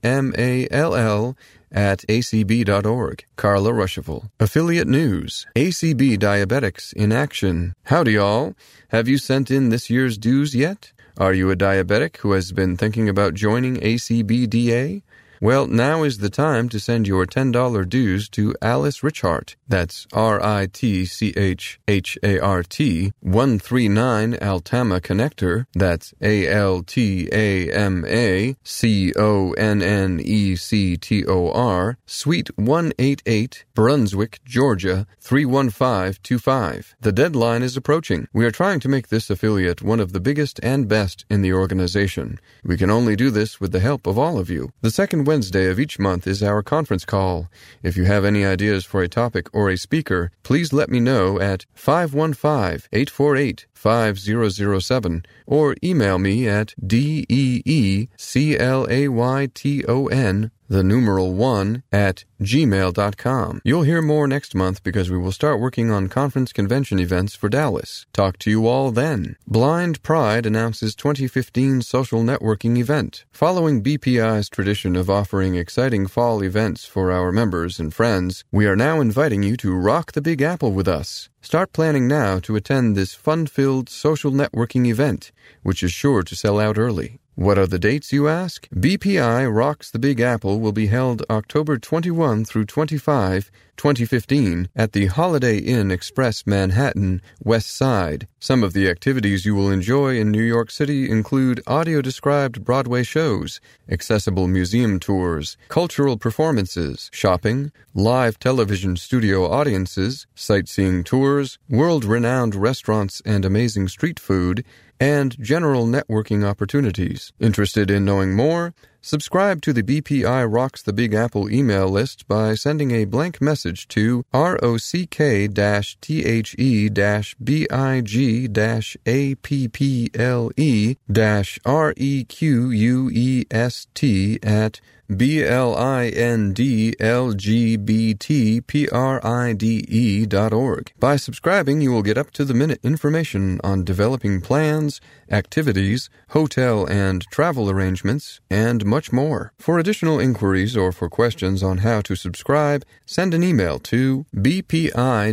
at acb.org. Carla Ruschival. Affiliate News. ACB Diabetics in Action. Howdy, all. Have you sent in this year's dues yet? Are you a diabetic who has been thinking about joining ACBDA? Well, now is the time to send your $10 dues to Alice Ritchhart. That's R I T C H H A R T 139 Altama Connector. That's A L T A M A C O N N E C T O R, Suite 188, Brunswick, Georgia 31525. The deadline is approaching. We are trying to make this affiliate one of the biggest and best in the organization. We can only do this with the help of all of you. The second Wednesday of each month is our conference call. If you have any ideas for a topic or a speaker, please let me know at 515 848 5007 or email me at deeclayton the numeral 1 at gmail.com. You'll hear more next month because we will start working on conference convention events for Dallas. Talk to you all then. Blind Pride announces 2015 social networking event. Following BPI's tradition of offering exciting fall events for our members and friends, we are now inviting you to rock the Big Apple with us. Start planning now to attend this fun filled social networking event, which is sure to sell out early. What are the dates, you ask? BPI Rocks the Big Apple will be held October 21 through 25, 2015, at the Holiday Inn Express Manhattan, West Side. Some of the activities you will enjoy in New York City include audio described Broadway shows, accessible museum tours, cultural performances, shopping, live television studio audiences, sightseeing tours, world renowned restaurants and amazing street food, and general networking opportunities. Interested in knowing more? Subscribe to the BPI Rocks the Big Apple email list by sending a blank message to rock-the-big-apple request at B L I N D L G B T P R I D E dot org. By subscribing, you will get up to the minute information on developing plans, activities, hotel and travel arrangements, and much more. For additional inquiries or for questions on how to subscribe, send an email to bpi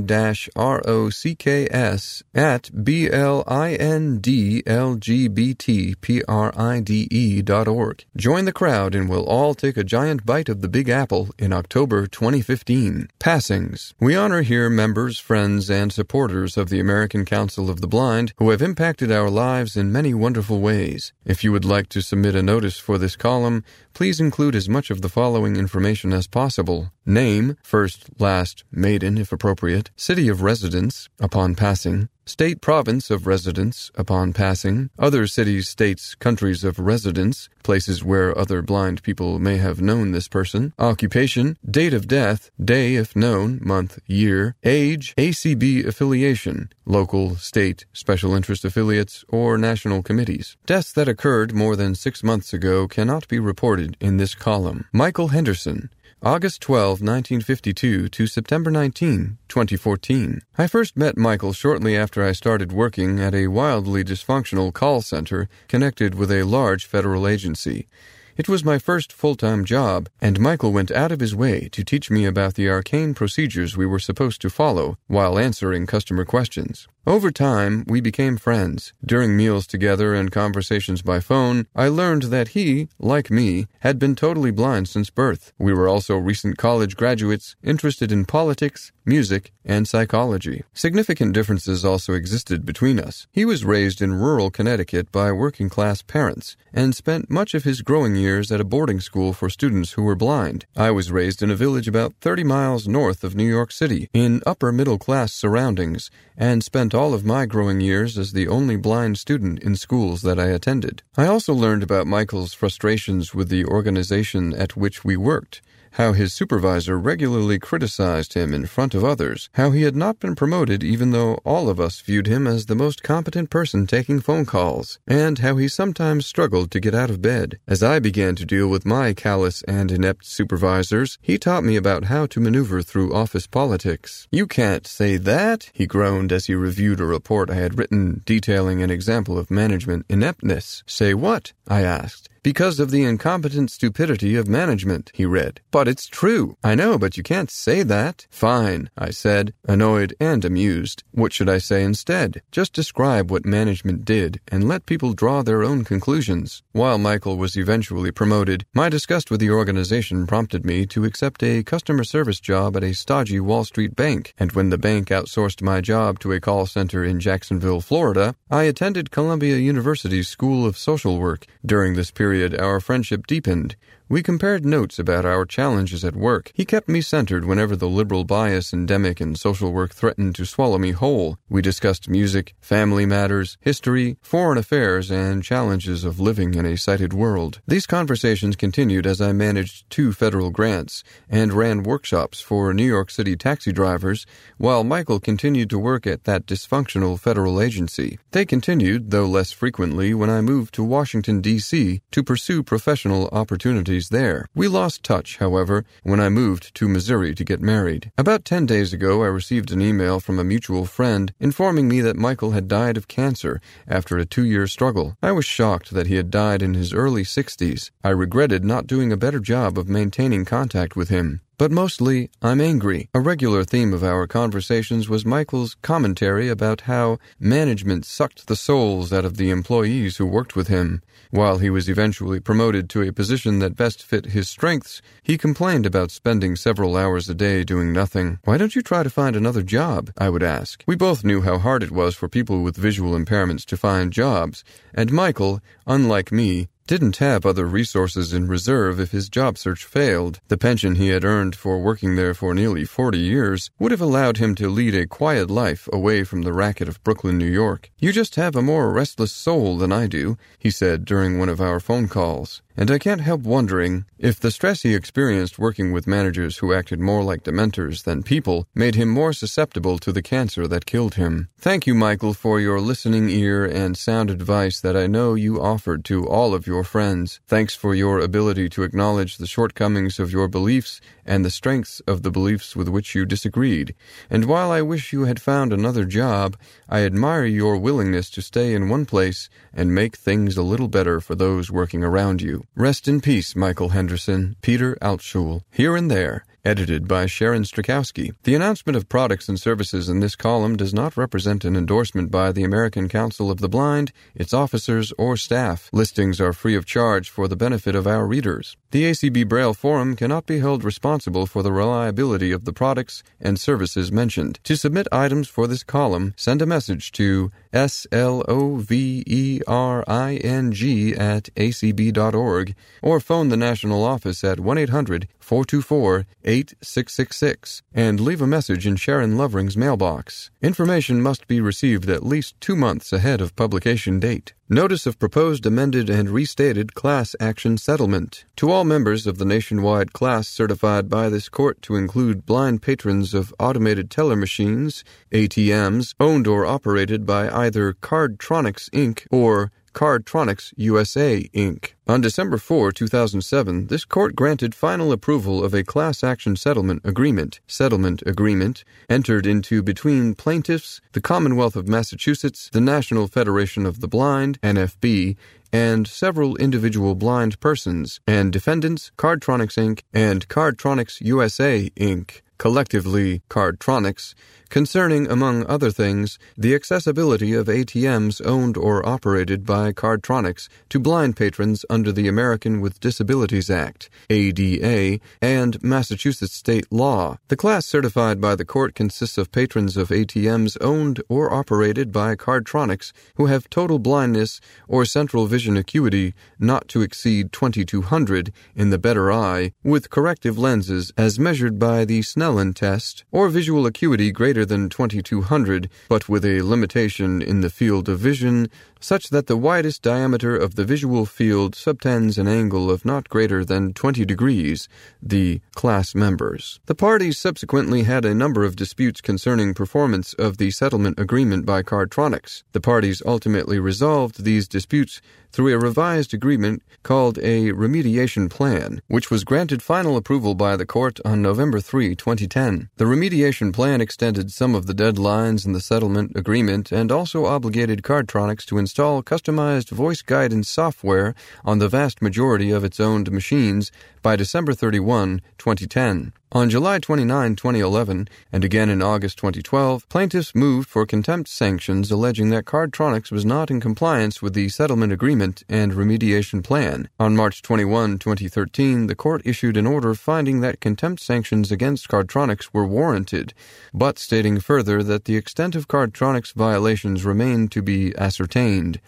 rocks at B L I N D L G B T P R I D E dot org. Join the crowd and we'll all take take a giant bite of the Big Apple in October 2015. Passings. We honor here members, friends, and supporters of the American Council of the Blind who have impacted our lives in many wonderful ways. If you would like to submit a notice for this column, please include as much of the following information as possible. Name, first, last, maiden if appropriate, city of residence upon passing, state province of residence upon passing, other cities, states, countries of residence, places where other blind people may have known this person, occupation, date of death, day if known, month, year, age, ACB affiliation, local, state, special interest affiliates, or national committees. Deaths that occurred more than six months ago cannot be reported in this column. Michael Henderson, August 12, 1952 to September 19, 2014. I first met Michael shortly after I started working at a wildly dysfunctional call center connected with a large federal agency. It was my first full time job, and Michael went out of his way to teach me about the arcane procedures we were supposed to follow while answering customer questions. Over time, we became friends. During meals together and conversations by phone, I learned that he, like me, had been totally blind since birth. We were also recent college graduates interested in politics, music, and psychology. Significant differences also existed between us. He was raised in rural Connecticut by working class parents and spent much of his growing years at a boarding school for students who were blind. I was raised in a village about 30 miles north of New York City in upper middle class surroundings and spent all of my growing years as the only blind student in schools that I attended. I also learned about Michael's frustrations with the organization at which we worked how his supervisor regularly criticized him in front of others, how he had not been promoted even though all of us viewed him as the most competent person taking phone calls, and how he sometimes struggled to get out of bed. As I began to deal with my callous and inept supervisors, he taught me about how to maneuver through office politics. You can't say that, he groaned as he reviewed a report I had written detailing an example of management ineptness. Say what? I asked because of the incompetent stupidity of management, he read. But it's true. I know, but you can't say that. Fine, I said, annoyed and amused. What should I say instead? Just describe what management did and let people draw their own conclusions. While Michael was eventually promoted, my disgust with the organization prompted me to accept a customer service job at a stodgy Wall Street bank, and when the bank outsourced my job to a call center in Jacksonville, Florida, I attended Columbia University's School of Social Work. During this period, our friendship deepened. We compared notes about our challenges at work. He kept me centered whenever the liberal bias endemic in social work threatened to swallow me whole. We discussed music, family matters, history, foreign affairs, and challenges of living in a sighted world. These conversations continued as I managed two federal grants and ran workshops for New York City taxi drivers, while Michael continued to work at that dysfunctional federal agency. They continued, though less frequently, when I moved to Washington, D.C. to pursue professional opportunities there. We lost touch, however, when I moved to Missouri to get married. About 10 days ago, I received an email from a mutual friend informing me that Michael had died of cancer after a two year struggle. I was shocked that he had died in his early 60s. I regretted not doing a better job of maintaining contact with him. But mostly, I'm angry. A regular theme of our conversations was Michael's commentary about how management sucked the souls out of the employees who worked with him. While he was eventually promoted to a position that best fit his strengths, he complained about spending several hours a day doing nothing. Why don't you try to find another job? I would ask. We both knew how hard it was for people with visual impairments to find jobs, and Michael, unlike me, didn't have other resources in reserve if his job search failed. The pension he had earned for working there for nearly 40 years would have allowed him to lead a quiet life away from the racket of Brooklyn, New York. You just have a more restless soul than I do, he said during one of our phone calls and I can't help wondering if the stress he experienced working with managers who acted more like dementors than people made him more susceptible to the cancer that killed him. Thank you, Michael, for your listening ear and sound advice that I know you offered to all of your friends. Thanks for your ability to acknowledge the shortcomings of your beliefs and the strengths of the beliefs with which you disagreed. And while I wish you had found another job, I admire your willingness to stay in one place and make things a little better for those working around you. Rest in peace, Michael Henderson, Peter Altschul. Here and there, edited by Sharon Strzalkowski. The announcement of products and services in this column does not represent an endorsement by the American Council of the Blind, its officers, or staff. Listings are free of charge for the benefit of our readers. The ACB Braille Forum cannot be held responsible for the reliability of the products and services mentioned. To submit items for this column, send a message to S-L-O-V-E-R-I-N-G at acb.org or phone the national office at 1-800-424-8666 and leave a message in Sharon Lovering's mailbox. Information must be received at least two months ahead of publication date. Notice of proposed amended and restated class action settlement. To all members of the nationwide class certified by this court to include blind patrons of automated teller machines, ATMs, owned or operated by either Cardtronics Inc. or Cardtronics USA Inc. On December 4, 2007, this court granted final approval of a class action settlement agreement, settlement agreement, entered into between plaintiffs, the Commonwealth of Massachusetts, the National Federation of the Blind, NFB, and several individual blind persons, and defendants, Cardtronics Inc. and Cardtronics USA Inc., collectively Cardtronics, concerning, among other things, the accessibility of ATMs owned or operated by Cardtronics to blind patrons under the American with Disabilities Act, ADA, and Massachusetts state law. The class certified by the court consists of patrons of ATMs owned or operated by Cardtronics who have total blindness or central vision acuity not to exceed 2200 in the better eye with corrective lenses as measured by the Snellen test, or visual acuity greater than 2200 but with a limitation in the field of vision such that the widest diameter of the visual field subtends an angle of not greater than 20 degrees, the class members. The parties subsequently had a number of disputes concerning performance of the settlement agreement by Cardtronics. The parties ultimately resolved these disputes through a revised agreement called a remediation plan, which was granted final approval by the court on November 3, 2010. The remediation plan extended some of the deadlines in the settlement agreement and also obligated Cardtronics to install customized voice guidance software on the vast majority of its owned machines by December 31, 2010. On July 29, 2011, and again in August 2012, plaintiffs moved for contempt sanctions alleging that Cardtronics was not in compliance with the settlement agreement and remediation plan. On March 21, 2013, the court issued an order finding that contempt sanctions against Cardtronics were warranted, but stating further that the extent of Cardtronics violations remained to be ascertained.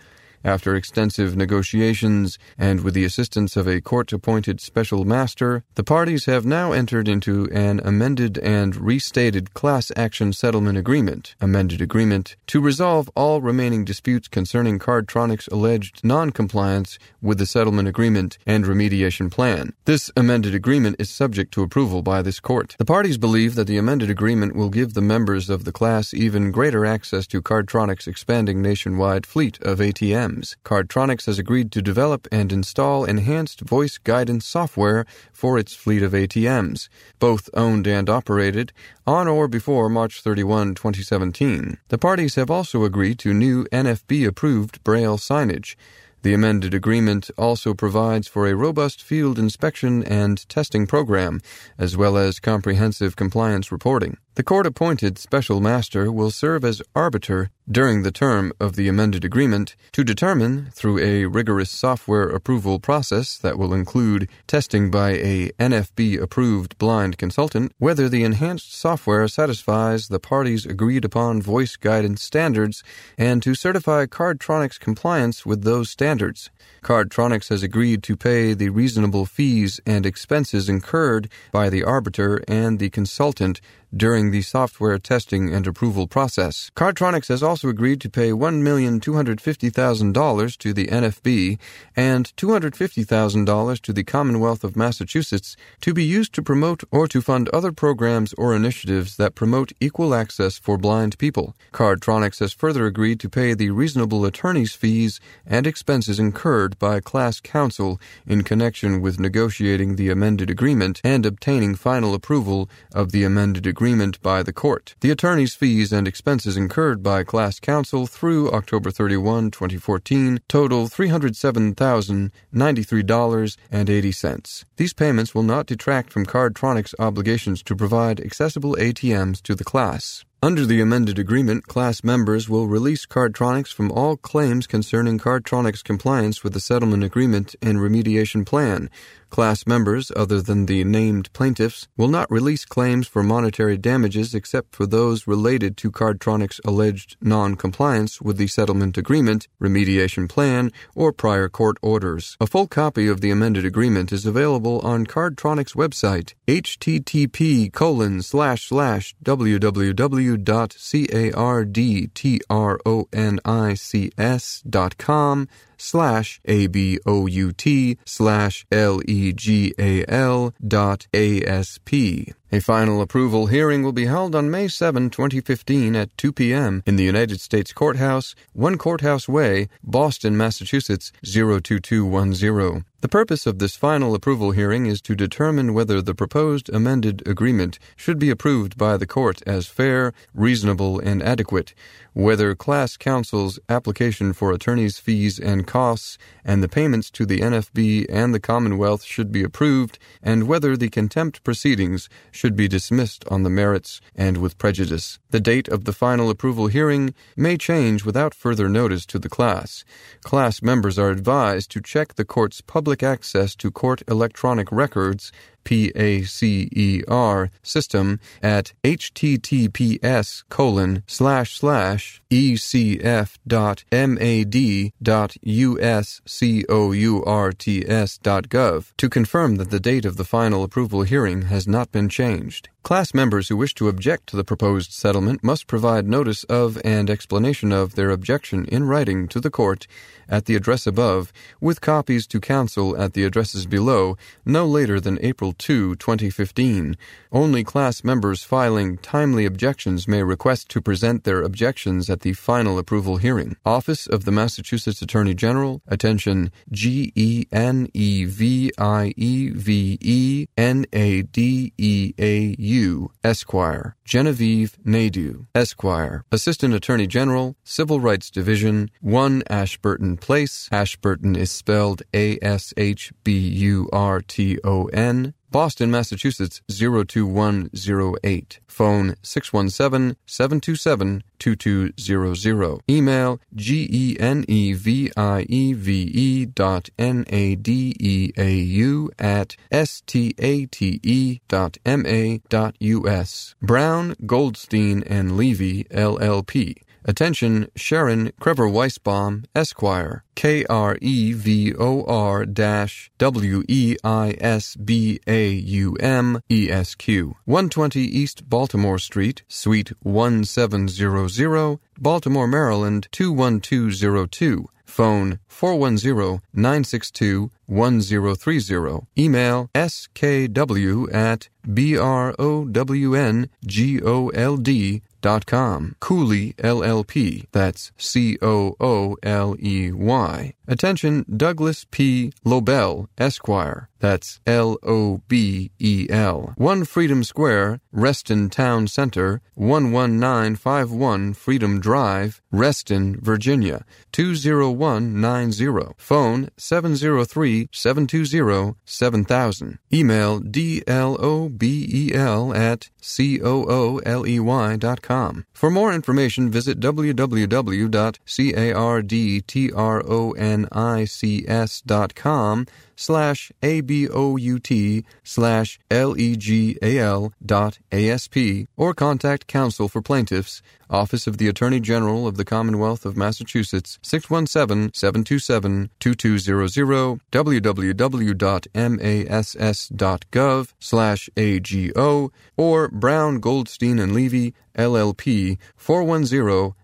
After extensive negotiations and with the assistance of a court appointed special master, the parties have now entered into an amended and restated class action settlement agreement, amended agreement, to resolve all remaining disputes concerning Cardtronics' alleged non-compliance with the settlement agreement and remediation plan. This amended agreement is subject to approval by this court. The parties believe that the amended agreement will give the members of the class even greater access to Cardtronics' expanding nationwide fleet of ATMs. Cardtronics has agreed to develop and install enhanced voice guidance software for its fleet of ATMs, both owned and operated, on or before March 31, 2017. The parties have also agreed to new NFB approved Braille signage. The amended agreement also provides for a robust field inspection and testing program, as well as comprehensive compliance reporting. The court appointed special master will serve as arbiter during the term of the amended agreement to determine, through a rigorous software approval process that will include testing by a NFB approved blind consultant, whether the enhanced software satisfies the parties' agreed upon voice guidance standards and to certify Cardtronics compliance with those standards. Cardtronics has agreed to pay the reasonable fees and expenses incurred by the arbiter and the consultant during the software testing and approval process. Cardtronics has also agreed to pay $1,250,000 to the NFB and $250,000 to the Commonwealth of Massachusetts to be used to promote or to fund other programs or initiatives that promote equal access for blind people. Cardtronics has further agreed to pay the reasonable attorney's fees and expenses incurred by class counsel in connection with negotiating the amended agreement and obtaining final approval of the amended agreement agreement by the court. The attorney's fees and expenses incurred by class counsel through October 31, 2014 total $307,093.80. These payments will not detract from Cardtronics' obligations to provide accessible ATMs to the class. Under the amended agreement, class members will release Cardtronics from all claims concerning Cardtronics' compliance with the settlement agreement and remediation plan. Class members, other than the named plaintiffs, will not release claims for monetary damages except for those related to Cardtronics' alleged non-compliance with the settlement agreement, remediation plan, or prior court orders. A full copy of the amended agreement is available on Cardtronics' website, http colon slash slash www www.cardtronics.com slash A-B-O-U-T slash L-E-G-A-L dot A-S-P. A final approval hearing will be held on May 7, 2015 at 2 p.m. in the United States Courthouse, 1 Courthouse Way, Boston, Massachusetts 02210. The purpose of this final approval hearing is to determine whether the proposed amended agreement should be approved by the court as fair, reasonable, and adequate, whether class counsel's application for attorney's fees and costs and the payments to the NFB and the Commonwealth should be approved, and whether the contempt proceedings should be dismissed on the merits and with prejudice. The date of the final approval hearing may change without further notice to the class. Class members are advised to check the court's public access to court electronic records PACER system at https colon slash slash ecf dot mad dot uscourts dot gov to confirm that the date of the final approval hearing has not been changed. Class members who wish to object to the proposed settlement must provide notice of and explanation of their objection in writing to the court at the address above, with copies to counsel at the addresses below, no later than April 2, 2015. Only class members filing timely objections may request to present their objections at the final approval hearing. Office of the Massachusetts Attorney General, attention G E N E V I E V E N A D E A U, Esquire. Genevieve Nadeau, Esquire. Assistant Attorney General, Civil Rights Division, 1 Ashburton Place. Ashburton is spelled A S H B U R T O N. Boston, Massachusetts 02108. Phone 617-727-2200. Email G-E-N-E-V-I-E-V-E dot N-A-D-E-A-U at S-T-A-T-E dot M-A dot U-S. Brown, Goldstein, and Levy, LLP. Attention, Sharon Krevor Weisbaum, Esquire, K R E V O R W E I S B A U M E S Q, 120 East Baltimore Street, Suite 1700, Baltimore, Maryland 21202. Phone 410-962-1030. Email skw at browngold dot com. Cooley LLP. That's C O O L E Y. Attention Douglas P. Lobel, Esquire. That's L O B E L. 1 Freedom Square, Reston Town Center, 11951 Freedom Drive, Reston, Virginia, 20190. Phone 703 720 7000. Email dlobel at cooley dot com. For more information, visit www.cardtronics.com slash A-B-O-U-T slash L-E-G-A-L dot A-S-P or contact counsel for plaintiffs, Office of the Attorney General of the Commonwealth of Massachusetts, 617-727-2200, www.mass.gov slash AGO, or Brown, Goldstein, and Levy, LLP,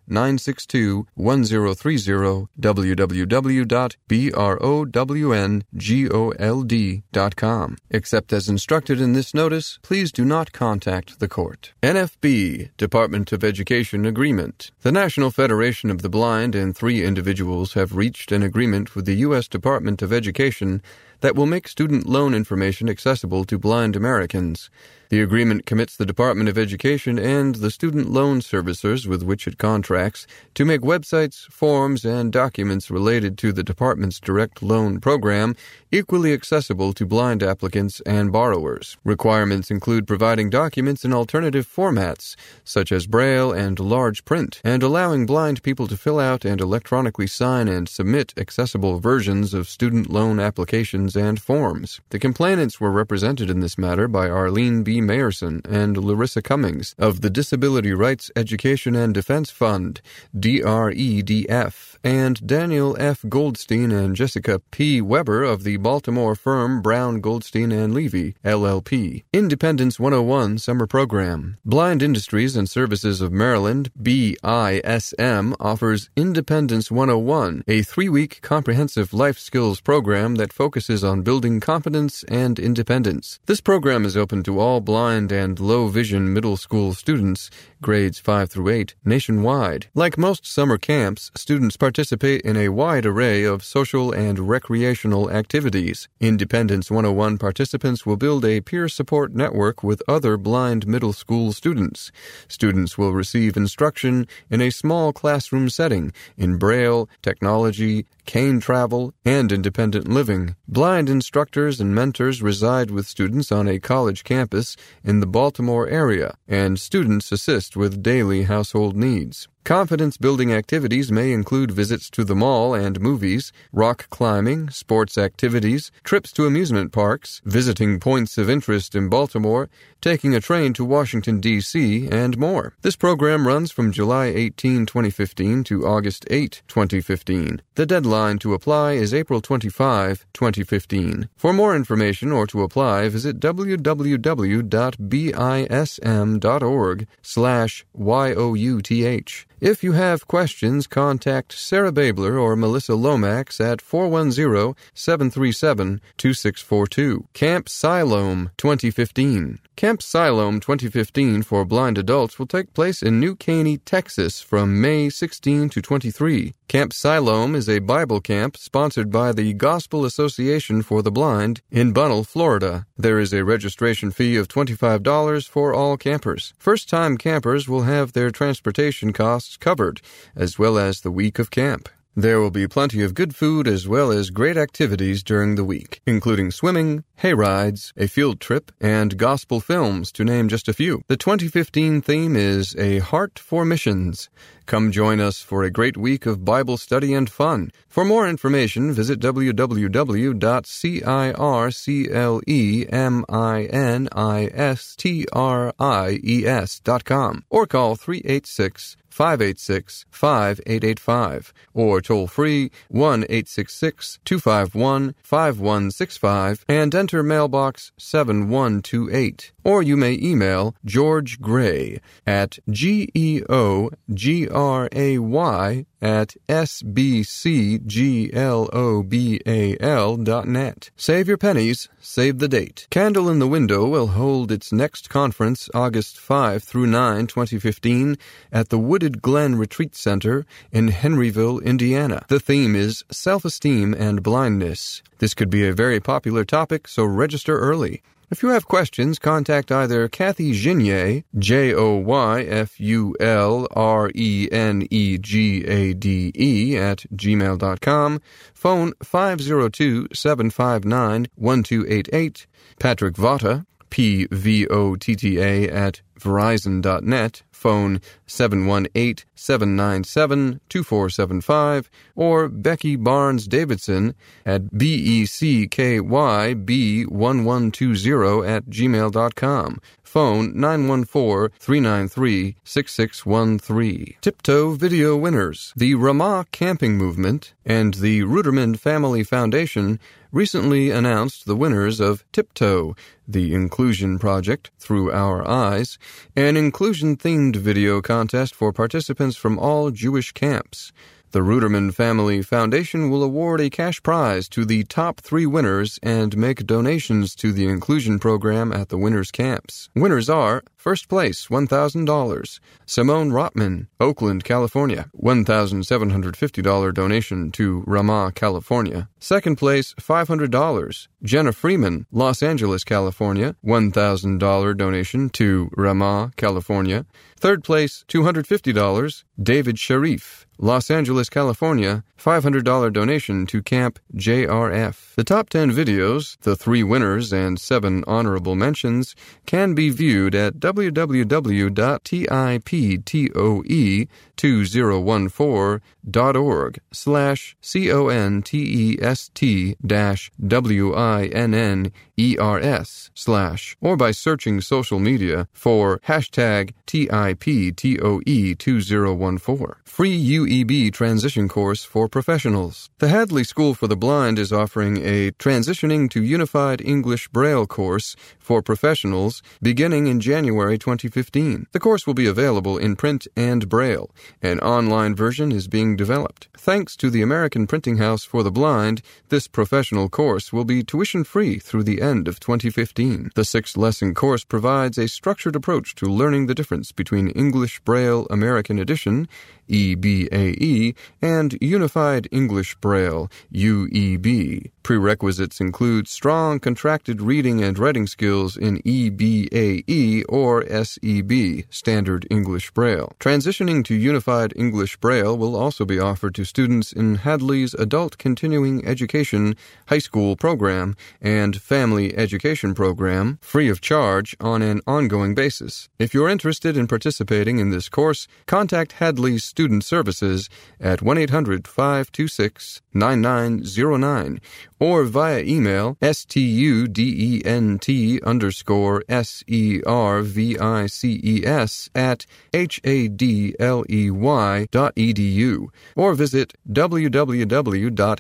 410-962-1030, www.browngold.com. Except as instructed in this notice, please do not contact the court. NFB, Department of Education Agreement. The National Federation of the Blind and three individuals have reached an agreement with the U.S. Department of Education that will make student loan information accessible to blind Americans. The agreement commits the Department of Education and the student loan servicers with which it contracts to make websites, forms, and documents related to the department's direct loan program equally accessible to blind applicants and borrowers. Requirements include providing documents in alternative formats, such as Braille and large print, and allowing blind people to fill out and electronically sign and submit accessible versions of student loan applications and forms. The complainants were represented in this matter by Arlene B. Mayerson and Larissa Cummings of the Disability Rights Education and Defense Fund, DREDF, and Daniel F. Goldstein and Jessica P. Weber of the Baltimore firm Brown Goldstein and Levy, LLP. Independence 101 Summer Program. Blind Industries and Services of Maryland, BISM, offers Independence 101, a three week comprehensive life skills program that focuses on building competence and independence. This program is open to all blind and low vision middle school students, grades 5 through 8, nationwide. Like most summer camps, students participate in a wide array of social and recreational activities. Independence 101 participants will build a peer support network with other blind middle school students. Students will receive instruction in a small classroom setting in Braille, technology, cane travel, and independent living. Blind instructors and mentors reside with students on a college campus in the Baltimore area, and students assist with daily household needs. Confidence building activities may include visits to the mall and movies, rock climbing, sports activities, trips to amusement parks, visiting points of interest in Baltimore, taking a train to Washington, D.C., and more. This program runs from July 18, 2015 to August 8, 2015. The deadline to apply is April 25, 2015. For more information or to apply, visit www.bism.org slash youth. If you have questions, contact Sarah Babler or Melissa Lomax at 410-737-2642. Camp Siloam 2015. Camp Siloam 2015 for blind adults will take place in New Caney, Texas from May 16 to 23. Camp Siloam is a Bible camp sponsored by the Gospel Association for the Blind in Bunnell, Florida. There is a registration fee of $25 for all campers. First time campers will have their transportation costs covered, as well as the week of camp. There will be plenty of good food as well as great activities during the week, including swimming, hay rides, a field trip, and gospel films, to name just a few. The 2015 theme is A Heart for Missions. Come join us for a great week of Bible study and fun. For more information, visit www.circleministries.com or call 386 586 5885 or toll free 1 866 251 5165 and enter mailbox 7128. Or you may email George Gray at G E O G R A Y at sbcglobal.net. Save your pennies, save the date. Candle in the Window will hold its next conference August 5 through 9, 2015 at the Wooded Glen Retreat Center in Henryville, Indiana. The theme is self-esteem and blindness. This could be a very popular topic, so register early. If you have questions, contact either Kathy Joyfulrenegade, J O Y F U L R E N E G A D E, at gmail.com, phone 502 759 1288, Patrick Votta, P V O T T A, at verizon.net, phone 718 797 2475, or Becky Barnes Davidson at BECKYB1120 at gmail.com, phone 914-393-6613. Tiptoe Video Winners. The Ramah Camping Movement and the Ruderman Family Foundation recently announced the winners of Tiptoe, the Inclusion Project Through Our Eyes, an inclusion-themed video contest for participants from all Jewish camps. The Ruderman Family Foundation will award a cash prize to the top three winners and make donations to the inclusion program at the winners' camps. Winners are First place, $1,000. Simone Rotman, Oakland, California, $1,750 donation to Ramah, California. Second place, $500. Jenna Freeman, Los Angeles, California, $1,000 donation to Ramah, California. Third place, $250. David Sharif, Los Angeles, California, $500 donation to Camp JRF. The top 10 videos, the three winners, and seven honorable mentions can be viewed at www.tiptoe2014.org slash C-O-N-T-E-S-T W-I-N-N-E-R-S slash or by searching social media for hashtag TIPTOE2014. Free UEB transition course for professionals. The Hadley School for the Blind is offering a Transitioning to Unified English Braille course for professionals beginning in January 2015. The course will be available in print and Braille. An online version is being developed. Thanks to the American Printing House for the Blind, this professional course will be tuition free through the end of 2015. The six lesson course provides a structured approach to learning the difference between English Braille American Edition EBAE, and Unified English Braille, UEB. Prerequisites include strong contracted reading and writing skills in EBAE or SEB, Standard English Braille. Transitioning to Unified English Braille will also be offered to students in Hadley's Adult Continuing Education High School program and Family Education program, free of charge, on an ongoing basis. If you're interested in participating in this course, contact Hadley's Student Services at 1 800 526 9909 or via email student underscore s-e-r-v-i-c-e-s at h-a-d-l-e-y dot edu or visit www.hadley dot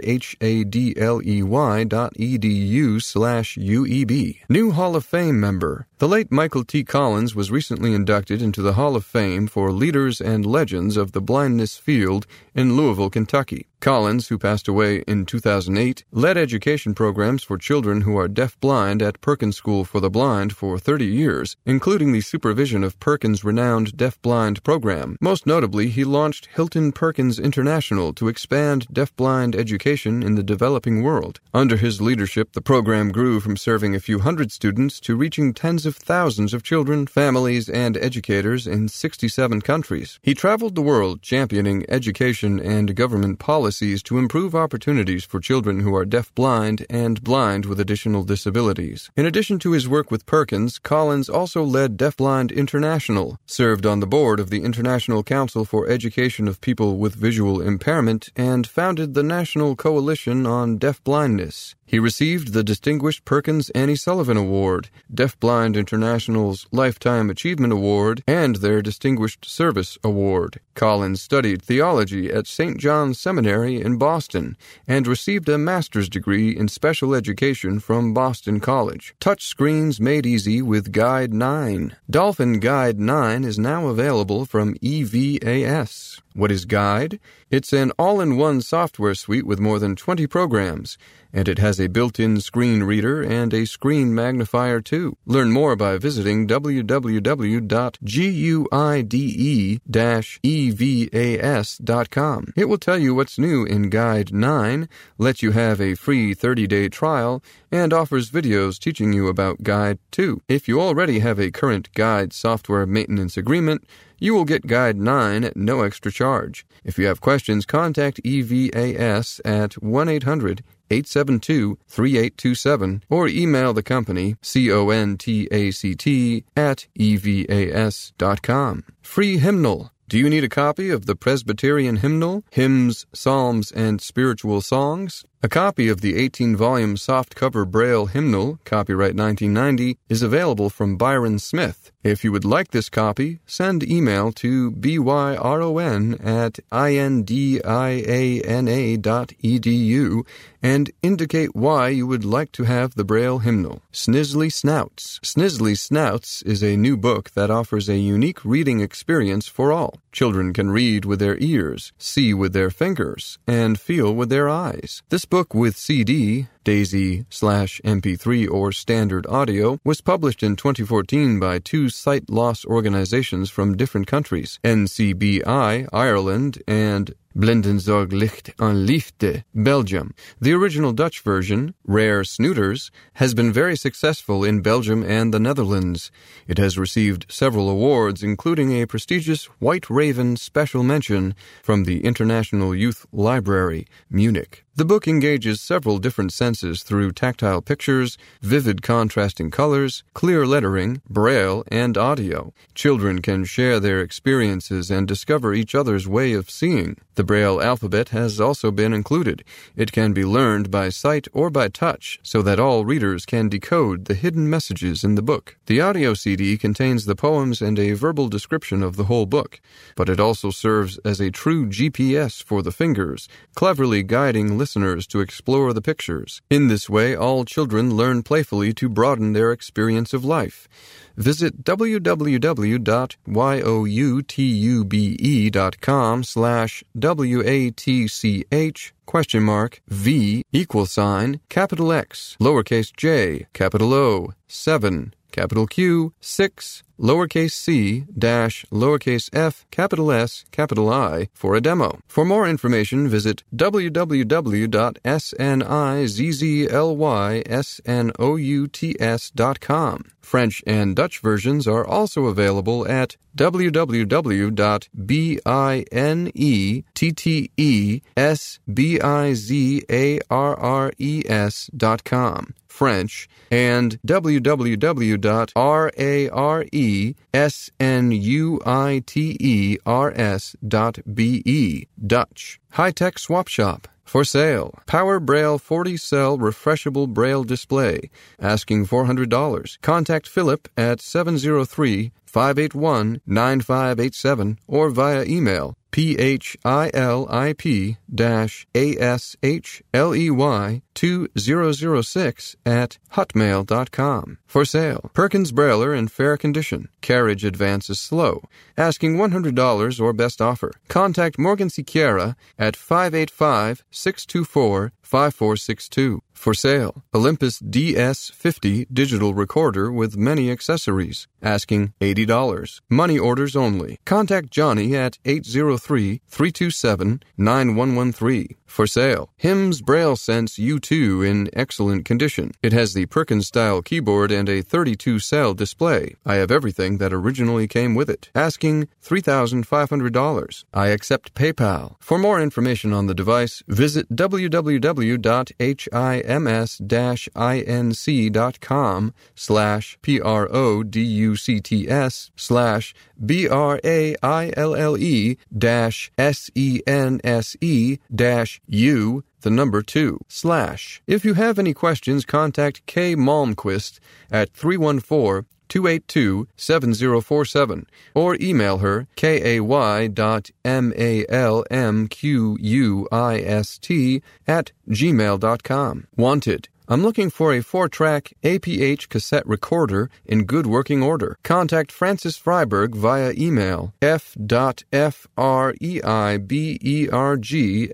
edu slash ueb. New Hall of Fame member. The late Michael T. Collins was recently inducted into the Hall of Fame for Leaders and Legends of the blindness field in Louisville, Kentucky. Collins, who passed away in 2008, led education programs for children who are deaf-blind at Perkins School for the Blind for 30 years, including the supervision of Perkins' renowned deaf-blind program. Most notably, he launched Hilton Perkins International to expand deaf-blind education in the developing world. Under his leadership, the program grew from serving a few hundred students to reaching tens of thousands of children, families, and educators in 67 countries. He traveled the world championing education and government policy policies to improve opportunities for children who are deaf-blind and blind with additional disabilities. In addition to his work with Perkins, Collins also led Deafblind International, served on the board of the International Council for Education of People with Visual Impairment, and founded the National Coalition on Deafblindness. He received the Distinguished Perkins Annie Sullivan Award, Deafblind International's Lifetime Achievement Award, and their Distinguished Service Award. Collins studied theology at St. John's Seminary in Boston and received a master's degree in special education from Boston College. Touchscreens made easy with Guide 9. Dolphin Guide 9 is now available from EVAS. What is Guide? It's an all in one software suite with more than 20 programs, and it has a built in screen reader and a screen magnifier too. Learn more by visiting www.guide-evas.com. It will tell you what's new in Guide 9, lets you have a free 30 day trial, and offers videos teaching you about Guide 2. If you already have a current Guide software maintenance agreement, you will get Guide 9 at no extra charge. If you have questions, contact EVAS at 1 800 872 3827 or email the company contact at evas.com. Free hymnal. Do you need a copy of the Presbyterian hymnal, hymns, psalms, and spiritual songs? A copy of the 18 volume softcover Braille hymnal, copyright 1990, is available from Byron Smith. If you would like this copy, send email to byron at indiana dot edu and indicate why you would like to have the Braille hymnal. Snizzly Snouts. Snizzly Snouts is a new book that offers a unique reading experience for all. Children can read with their ears, see with their fingers, and feel with their eyes. This book with CD, DAISY slash MP3 or standard audio, was published in 2014 by two sight loss organizations from different countries, NCBI, Ireland, and Blindenzorg Licht en Liefde, Belgium. The original Dutch version, Rare Snuiters, has been very successful in Belgium and the Netherlands. It has received several awards, including a prestigious White Raven Special Mention from the International Youth Library, Munich. The book engages several different senses through tactile pictures, vivid contrasting colors, clear lettering, braille, and audio. Children can share their experiences and discover each other's way of seeing. The braille alphabet has also been included. It can be learned by sight or by touch so that all readers can decode the hidden messages in the book. The audio CD contains the poems and a verbal description of the whole book, but it also serves as a true GPS for the fingers, cleverly guiding listeners to explore the pictures. In this way, all children learn playfully to broaden their experience of life. Visit www.youtube.com slash W-A-T-C-H question mark V equal sign capital X lowercase j capital O 7 capital Q 6 lowercase c dash lowercase f capital S capital I for a demo. For more information, visit www.snizzlysnouts.com. French and Dutch versions are also available at www.binetteessbizarres.com. French, and www.raresnuiters.be Dutch. High Tech Swap Shop. For sale. Power Braille 40 cell refreshable braille display. Asking $400. Contact Philip at 703 581 9587 or via email P H I L I P A S H L E Y 2006 at hotmail.com. For sale. Perkins Brailler in fair condition. Carriage advance is slow. Asking $100 or best offer. Contact Morgan Siquiera at 585 624 5462. For sale, Olympus DS50 digital recorder with many accessories. Asking $80. Money orders only. Contact Johnny at 803 327 9113. For sale, Hims Braille Sense U2 in excellent condition. It has the Perkins style keyboard and a 32 cell display. I have everything that originally came with it. Asking $3,500. I accept PayPal. For more information on the device, visit www.hims-inc.com slash P-R-O-D-U-C-T-S slash B-R-A-I-L-L-E dash S-E-N-S-E dash U the number 2, slash. If you have any questions, contact k Malmquist at 314 282 7047 or email her kay dot m-a-l-m-q-u-i-s-t at gmail.com. Wanted. I'm looking for a four track APH cassette recorder in good working order. Contact Francis Freiberg via email f.freiberg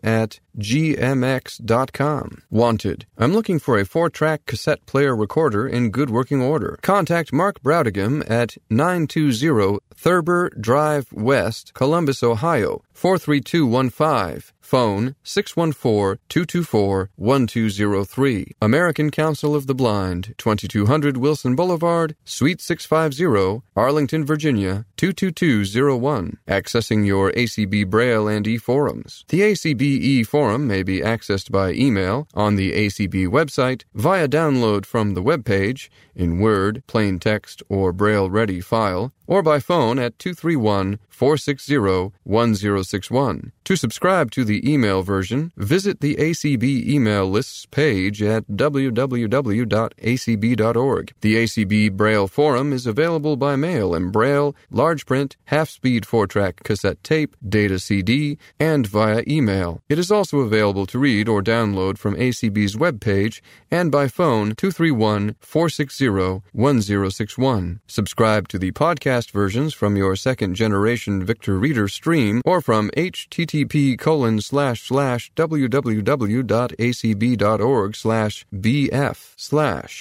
at gmx.com. Wanted. I'm looking for a four track cassette player recorder in good working order. Contact Mark Browdigam at 920 Thurber Drive West, Columbus, Ohio 43215. Phone 614-224-1203. American Council of the Blind, 2200 Wilson Boulevard, Suite 650, Arlington, Virginia 22201. Accessing your ACB Braille and e-forums. The ACB e-forum may be accessed by email on the ACB website via download from the web page in Word, plain text, or Braille ready file, or by phone at 231 460 1061. To subscribe to the email version, visit the ACB email lists page at www.acb.org. The ACB Braille Forum is available by mail in Braille, large print, half speed 4 track cassette tape, data CD, and via email. It is also available to read or download from ACB's webpage and by phone 231 460 1061. Subscribe to the podcast versions from your second generation Victor Reader stream or from http colon slash slash www.acb.org slash bf slash